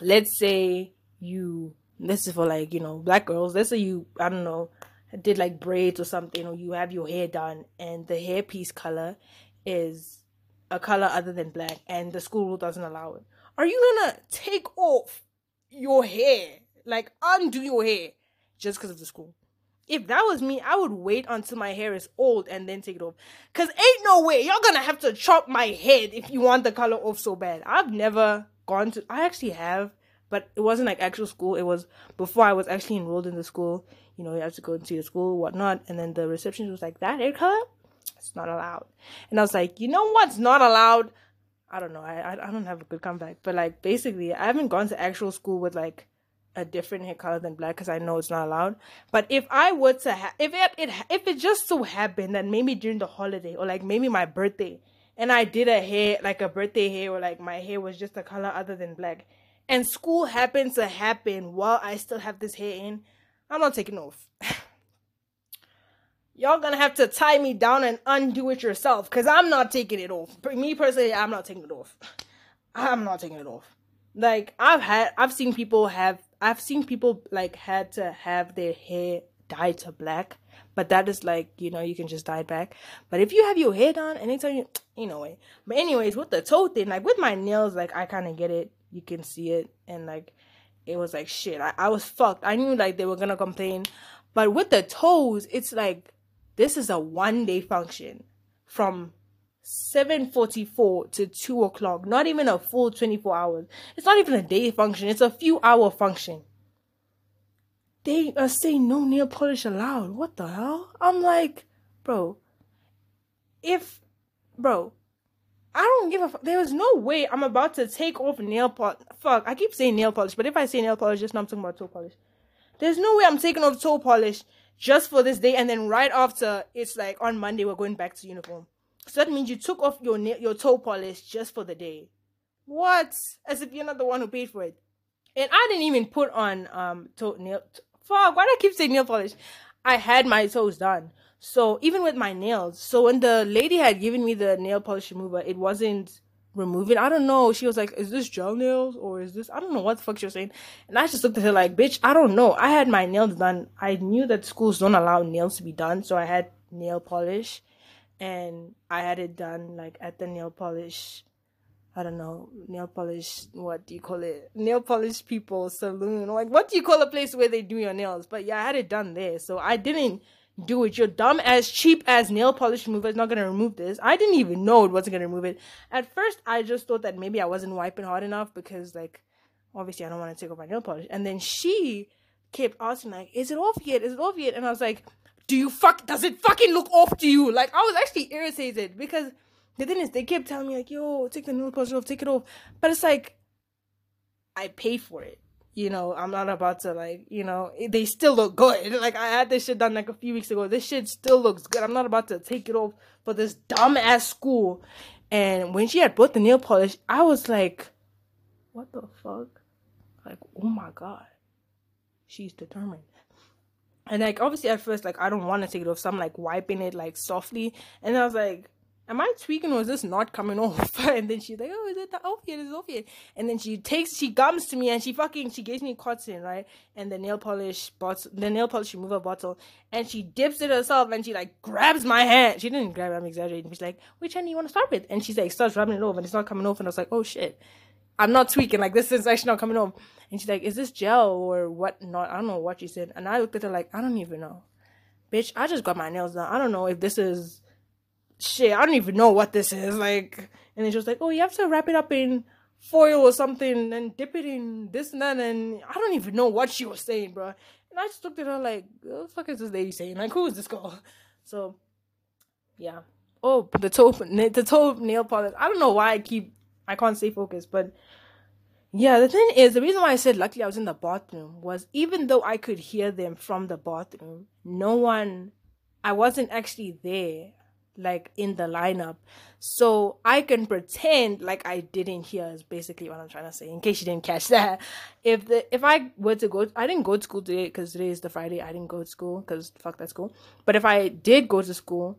let's say you this is for like you know black girls. Let's say you I don't know did like braids or something, or you have your hair done and the hairpiece color is a color other than black, and the school doesn't allow it. Are you gonna take off your hair like undo your hair just because of the school. If that was me, I would wait until my hair is old and then take it off. Cause ain't no way you're gonna have to chop my head if you want the color off so bad. I've never gone to. I actually have, but it wasn't like actual school. It was before I was actually enrolled in the school. You know, you have to go see the school, whatnot. And then the receptionist was like, "That hair color, it's not allowed." And I was like, "You know what's not allowed?" I don't know. I I don't have a good comeback, but like basically, I haven't gone to actual school with like a different hair color than black because I know it's not allowed. But if I were to have, if it, it if it just so happened that maybe during the holiday or like maybe my birthday, and I did a hair like a birthday hair or like my hair was just a color other than black, and school happens to happen while I still have this hair in, I'm not taking off. Y'all gonna have to tie me down and undo it yourself because I'm not taking it off. Me personally, I'm not taking it off. I'm not taking it off. Like I've had, I've seen people have I've seen people like had to have their hair dyed to black, but that is like you know you can just dye it back. But if you have your hair done, anytime you you know way. But anyways, with the toe thing, like with my nails, like I kind of get it. You can see it, and like it was like shit. I, I was fucked. I knew like they were gonna complain, but with the toes, it's like this is a one day function from 7.44 to 2 o'clock not even a full 24 hours. It's not even a day function it's a few hour function. They are saying no nail polish allowed. What the hell? I'm like bro if bro i don't give a fuck there's no way i'm about to take off nail polish fuck i keep saying nail polish but if i say nail polish just now i'm talking about toe polish. There's no way i'm taking off toe polish just for this day and then right after it's like on monday we're going back to uniform so that means you took off your your toe polish just for the day. What? As if you're not the one who paid for it. And I didn't even put on um toe nail. T- fuck, why do I keep saying nail polish? I had my toes done. So even with my nails, so when the lady had given me the nail polish remover, it wasn't removing. I don't know. She was like, "Is this gel nails or is this?" I don't know what the fuck she was saying. And I just looked at her like, "Bitch, I don't know." I had my nails done. I knew that schools don't allow nails to be done, so I had nail polish and I had it done like at the nail polish. I don't know, nail polish, what do you call it? Nail polish people saloon. Like, what do you call a place where they do your nails? But yeah, I had it done there. So I didn't do it. Your dumb as cheap as nail polish remover is not to remove this. I didn't even know it wasn't to remove it. At first, I just thought that maybe I wasn't wiping hard enough because, like, obviously I don't want to take off my nail polish. And then she kept asking like, "Is it off yet? Is it off yet?" And I was like, "Do you fuck? Does it fucking look off to you?" Like I was actually irritated because the thing is, they kept telling me like, "Yo, take the nail polish off, take it off," but it's like, I pay for it. You know, I'm not about to like, you know, they still look good. Like I had this shit done like a few weeks ago. This shit still looks good. I'm not about to take it off for this dumb ass school. And when she had bought the nail polish, I was like, what the fuck? Like, oh my god. She's determined. And like obviously at first, like I don't want to take it off, so I'm like wiping it like softly. And I was like, am I tweaking or is this not coming off? and then she's like, oh, is it the off yet? Is it off yet? And then she takes, she gums to me and she fucking, she gives me cotton, right? And the nail polish bottle, the nail polish remover bottle, and she dips it herself and she like grabs my hand. She didn't grab it, I'm exaggerating. She's like, which hand do you want to start with? And she's like, starts rubbing it off and it's not coming off. And I was like, oh shit. I'm not tweaking, like this is actually not coming off. And she's like, is this gel or what not? I don't know what she said. And I looked at her like, I don't even know. Bitch, I just got my nails done. I don't know if this is shit, I don't even know what this is. Like, and then she was like, oh, you have to wrap it up in foil or something and dip it in this and that. And I don't even know what she was saying, bro. And I just looked at her like, what the fuck is this lady saying? Like, who is this girl? So, yeah. Oh, the toe, the toe nail polish. I don't know why I keep, I can't stay focused, but yeah, the thing is, the reason why I said luckily I was in the bathroom was even though I could hear them from the bathroom, no one, I wasn't actually there like in the lineup. So I can pretend like I didn't hear is basically what I'm trying to say in case you didn't catch that. If the if I were to go I didn't go to school today because today is the Friday. I didn't go to school because fuck that school. But if I did go to school,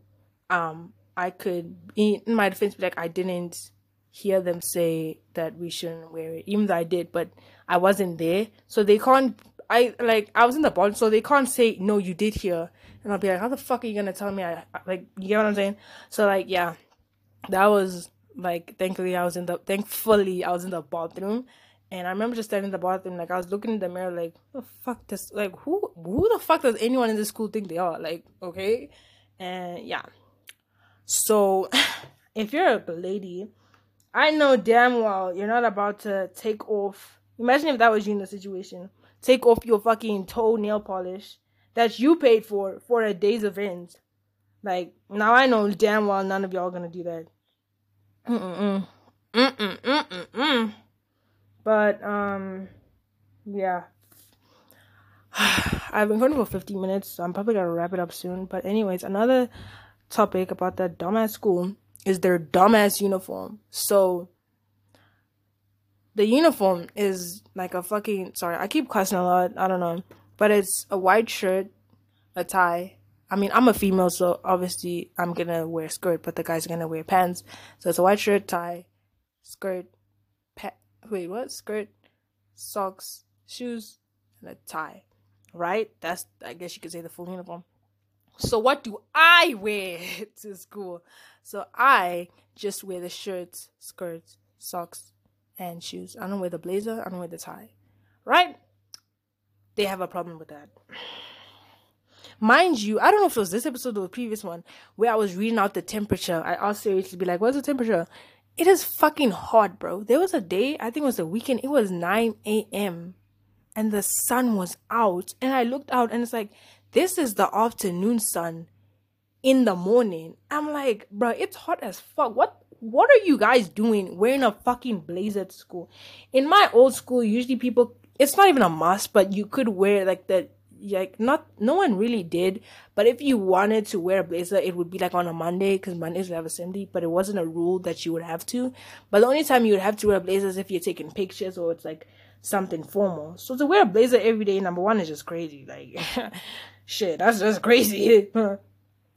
um I could in my defense be like I didn't hear them say that we shouldn't wear it, even though I did, but I wasn't there. So they can't I like I was in the ball, so they can't say no you did hear and I'll be like, how the fuck are you gonna tell me? I like, you get what I'm saying? So like, yeah, that was like, thankfully I was in the, thankfully I was in the bathroom, and I remember just standing in the bathroom, like I was looking in the mirror, like, the fuck this, like who, who the fuck does anyone in this school think they are? Like, okay, and yeah. So, if you're a lady, I know damn well you're not about to take off. Imagine if that was you in the situation. Take off your fucking toe nail polish that you paid for for a day's event. Like now I know damn well none of y'all gonna do that. Mm-mm. Mm-mm. Mm-mm. But um yeah. I've been going for 15 minutes, so I'm probably gonna wrap it up soon. But anyways, another topic about that dumbass school is their dumbass uniform. So the uniform is like a fucking sorry, I keep cussing a lot, I don't know but it's a white shirt, a tie. I mean, I'm a female, so obviously I'm gonna wear skirt, but the guy's are gonna wear pants. So it's a white shirt, tie, skirt, pa- wait, what? Skirt, socks, shoes, and a tie. Right? That's I guess you could say the full uniform. So what do I wear to school? So I just wear the shirts, skirts, socks, and shoes. I don't wear the blazer. I don't wear the tie. Right? they have a problem with that. Mind you, I don't know if it was this episode or the previous one where I was reading out the temperature. I asked Siri to be like, "What's the temperature?" It is fucking hot, bro. There was a day, I think it was a weekend. It was 9 a.m. and the sun was out, and I looked out and it's like, this is the afternoon sun in the morning. I'm like, bro, it's hot as fuck. What what are you guys doing wearing a fucking blazer to school? In my old school, usually people it's not even a must, but you could wear like the like not no one really did but if you wanted to wear a blazer it would be like on a monday because mondays we have assembly but it wasn't a rule that you would have to but the only time you would have to wear a blazer is if you're taking pictures or it's like something formal so to wear a blazer every day number one is just crazy like shit that's just crazy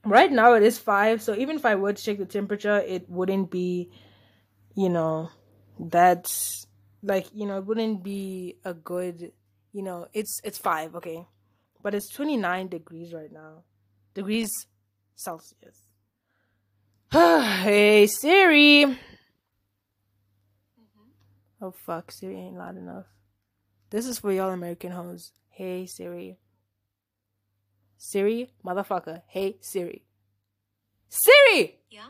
right now it is five so even if i were to check the temperature it wouldn't be you know that's like you know it wouldn't be a good you know it's it's five okay. But it's 29 degrees right now. Degrees celsius. Hey siri. Mm-hmm. oh fuck siri ain't loud enough. This is for y'all american hoes. Hey siri siri motherfucker hey siri siri yeah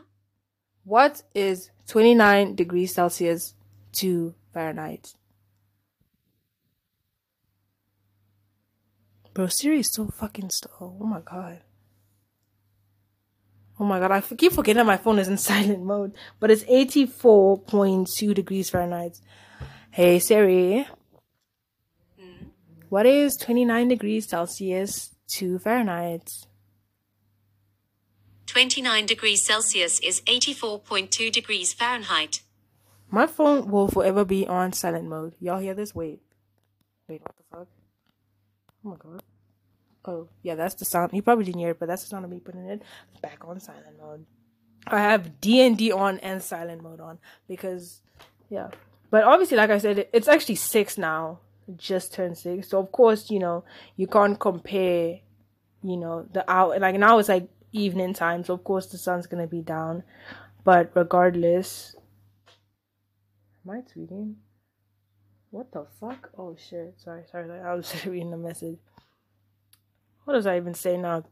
what is 29 degrees celsius to Fahrenheit. Bro, Siri is so fucking slow. Oh my god. Oh my god, I keep forgetting that my phone is in silent mode. But it's 84.2 degrees Fahrenheit. Hey Siri. Mm. What is 29 degrees Celsius to Fahrenheit? 29 degrees Celsius is 84.2 degrees Fahrenheit. My phone will forever be on silent mode. Y'all hear this? Wait. Wait, what the fuck? Oh my god. Oh, yeah, that's the sound. You probably didn't hear it, but that's the sound of me putting it back on silent mode. I have D and D on and silent mode on because, yeah. But obviously, like I said, it's actually six now. Just turned six, so of course, you know, you can't compare. You know, the hour like now it's like evening time, so of course the sun's gonna be down. But regardless, am I tweeting? What the fuck? Oh shit! Sorry, sorry, sorry. I was reading the message what does I even say now?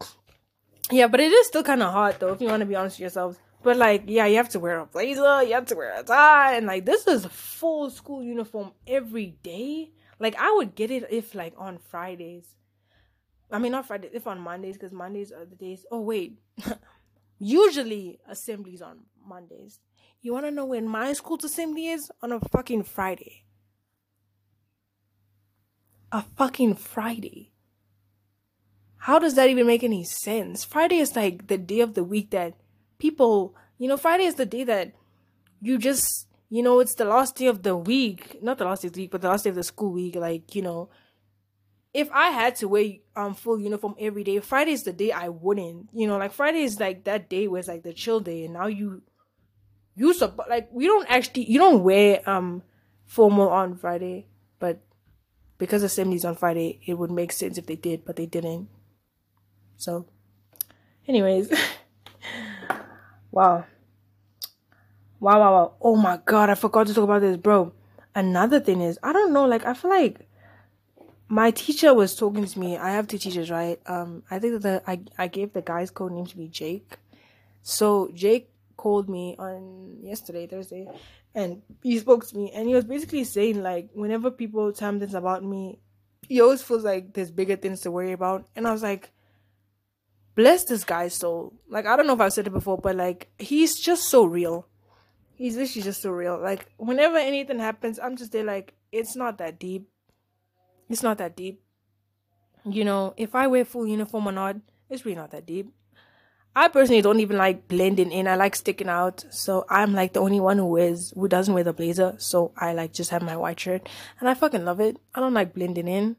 Yeah, but it is still kind of hot though, if you want to be honest with yourselves. But like, yeah, you have to wear a blazer, you have to wear a tie, and like this is full school uniform every day. Like I would get it if like on Fridays. I mean not Fridays, if on Mondays, because Mondays are the days. Oh wait, usually assemblies on Mondays. You want to know when my school's assembly is? On a fucking Friday. A fucking Friday. How does that even make any sense? Friday is like the day of the week that people, you know, Friday is the day that you just, you know, it's the last day of the week, not the last day of the week, but the last day of the school week. Like, you know, if I had to wear um full uniform every day, Friday is the day I wouldn't. You know, like Friday is like that day where it's like the chill day, and now you, you sub like we don't actually you don't wear um formal on Friday, but because assembly's on Friday, it would make sense if they did, but they didn't. So, anyways, wow. Wow, wow, wow. Oh my god, I forgot to talk about this, bro. Another thing is, I don't know, like, I feel like my teacher was talking to me. I have two teachers, right? Um, I think that I, I gave the guy's code name to be Jake. So, Jake called me on yesterday, Thursday, and he spoke to me, and he was basically saying, like, whenever people tell things about me, he always feels like there's bigger things to worry about. And I was like, bless this guy's soul. Like I don't know if I've said it before, but like he's just so real. He's literally just so real. Like whenever anything happens, I'm just there like it's not that deep. It's not that deep. You know, if I wear full uniform or not, it's really not that deep. I personally don't even like blending in. I like sticking out. So I'm like the only one who wears who doesn't wear the blazer. So I like just have my white shirt. And I fucking love it. I don't like blending in.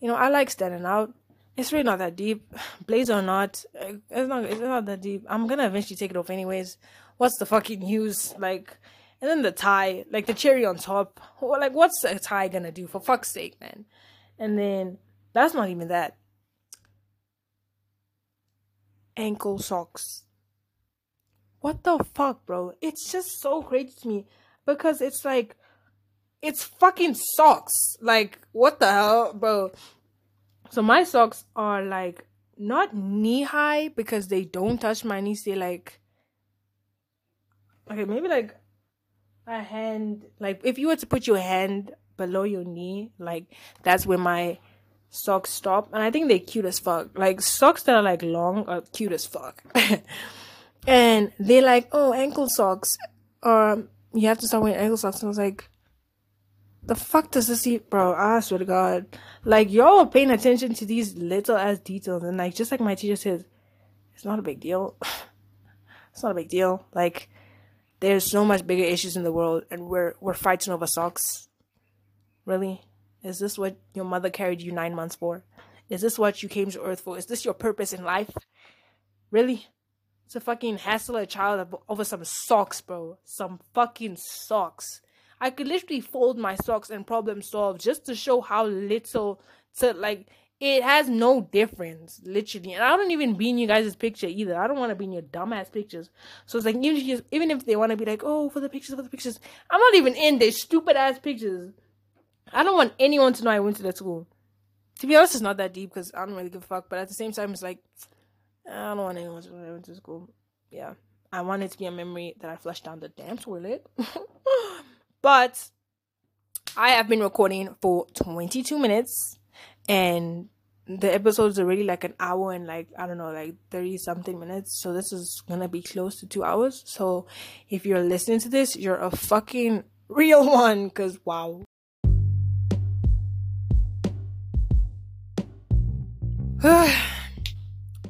You know, I like standing out it's really not that deep. Blazer or not, eh, it's not. It's not that deep. I'm gonna eventually take it off anyways. What's the fucking use? Like, and then the tie, like the cherry on top. Like, what's a tie gonna do? For fuck's sake, man. And then that's not even that. Ankle socks. What the fuck, bro? It's just so crazy to me because it's like, it's fucking socks. Like, what the hell, bro? So my socks are like not knee high because they don't touch my knees. They like okay, maybe like a hand. Like if you were to put your hand below your knee, like that's where my socks stop. And I think they're cute as fuck. Like socks that are like long are cute as fuck. and they're like, oh, ankle socks. Um, you have to start wearing ankle socks. And I was like, the fuck does this eat, bro? I swear to God. Like, y'all are paying attention to these little ass details. And, like, just like my teacher says, it's not a big deal. it's not a big deal. Like, there's so much bigger issues in the world, and we're, we're fighting over socks. Really? Is this what your mother carried you nine months for? Is this what you came to earth for? Is this your purpose in life? Really? To fucking hassle a child over some socks, bro. Some fucking socks. I could literally fold my socks and problem solve just to show how little to like it has no difference, literally. And I don't even be in you guys' picture either. I don't want to be in your dumbass pictures. So it's like even if, even if they want to be like, oh, for the pictures, for the pictures, I'm not even in their stupid ass pictures. I don't want anyone to know I went to that school. To be honest, it's not that deep because I don't really give a fuck. But at the same time, it's like I don't want anyone to know I went to school. Yeah, I want it to be a memory that I flushed down the damn toilet. But I have been recording for 22 minutes and the episode's already like an hour and like I don't know, like thirty something minutes. So this is gonna be close to two hours. So if you're listening to this, you're a fucking real one. Cause wow.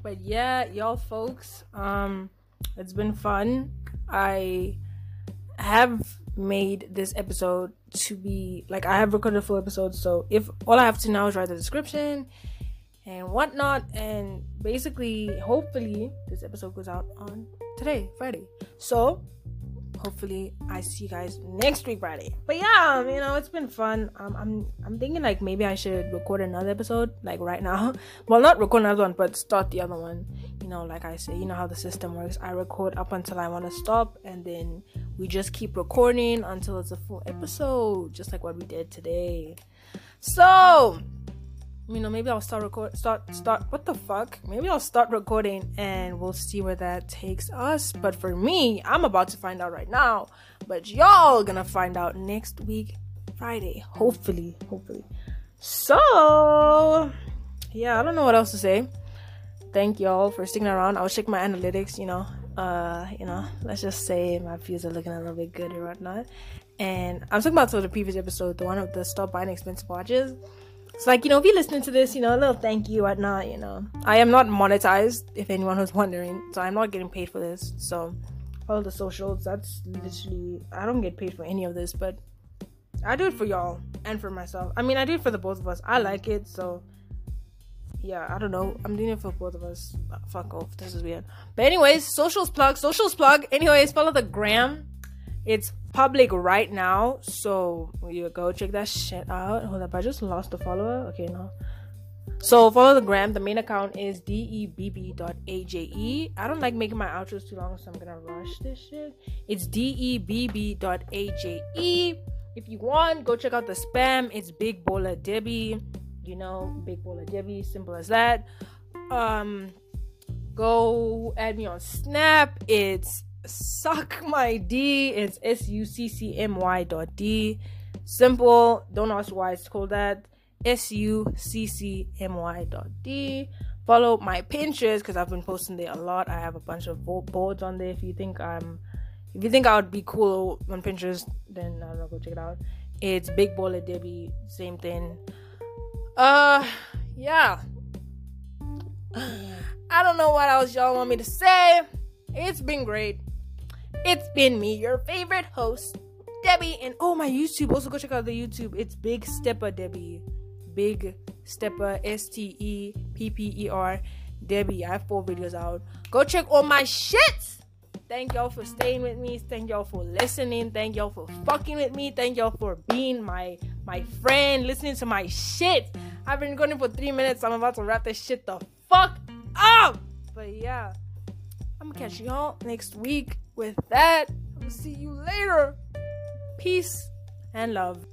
but yeah, y'all folks, um, it's been fun. I have made this episode to be like I have recorded a full episode, so if all I have to now is write the description and whatnot, and basically, hopefully, this episode goes out on today, Friday. So hopefully I see you guys next week Friday. But yeah, um, you know, it's been fun. Um, I'm I'm thinking like maybe I should record another episode like right now. Well, not record another one, but start the other one. You know, like I say, you know how the system works. I record up until I want to stop, and then we just keep recording until it's a full episode, just like what we did today. So you know maybe i'll start record start start what the fuck? Maybe i'll start recording and we'll see where that takes us. But for me i'm about to find out right now. But y'all gonna find out next week friday. Hopefully hopefully. So yeah i don't know what else to say. Thank y'all for sticking around. I'll check my analytics you know. Uh you know let's just say my views are looking a little bit good or whatnot. And i'm talking about the previous episode the one of the stop buying expensive watches it's like, you know, if you're listening to this, you know, a little thank you, whatnot, you know. I am not monetized, if anyone was wondering. So I'm not getting paid for this. So all the socials, that's literally I don't get paid for any of this, but I do it for y'all and for myself. I mean I do it for the both of us. I like it, so yeah, I don't know. I'm doing it for both of us. Oh, fuck off. This is weird. But anyways, socials plug, socials plug. Anyways, follow the gram. It's public right now, so you go check that shit out. Hold up, I just lost a follower. Okay, no. So follow the gram. The main account is debb.aje. I don't like making my outros too long, so I'm gonna rush this shit. It's debb.aje. If you want, go check out the spam. It's Big Baller Debbie. You know, Big Baller Debbie. Simple as that. Um, go add me on Snap. It's suck my D. It's S U C C M Y dot D. Simple. Don't ask why it's called that. S U C C M Y dot D. Follow my Pinterest because I've been posting there a lot. I have a bunch of boards on there. If you think I'm, if you think I would be cool on Pinterest, then I don't know. Go check it out. It's Big Baller Debbie. Same thing. Uh, yeah. I don't know what else y'all want me to say. It's been great. It's been me, your favorite host, Debbie, and oh my YouTube. Also go check out the YouTube. It's Big Stepper Debbie. Big Stepper S T E P P E R Debbie. I have four videos out. Go check all my shit. Thank y'all for staying with me. Thank y'all for listening. Thank y'all for fucking with me. Thank y'all for being my my friend, listening to my shit. I've been going for three minutes. I'm about to wrap this shit the fuck up. But yeah, I'm gonna catch y'all next week with that, I will see you later. Peace and love.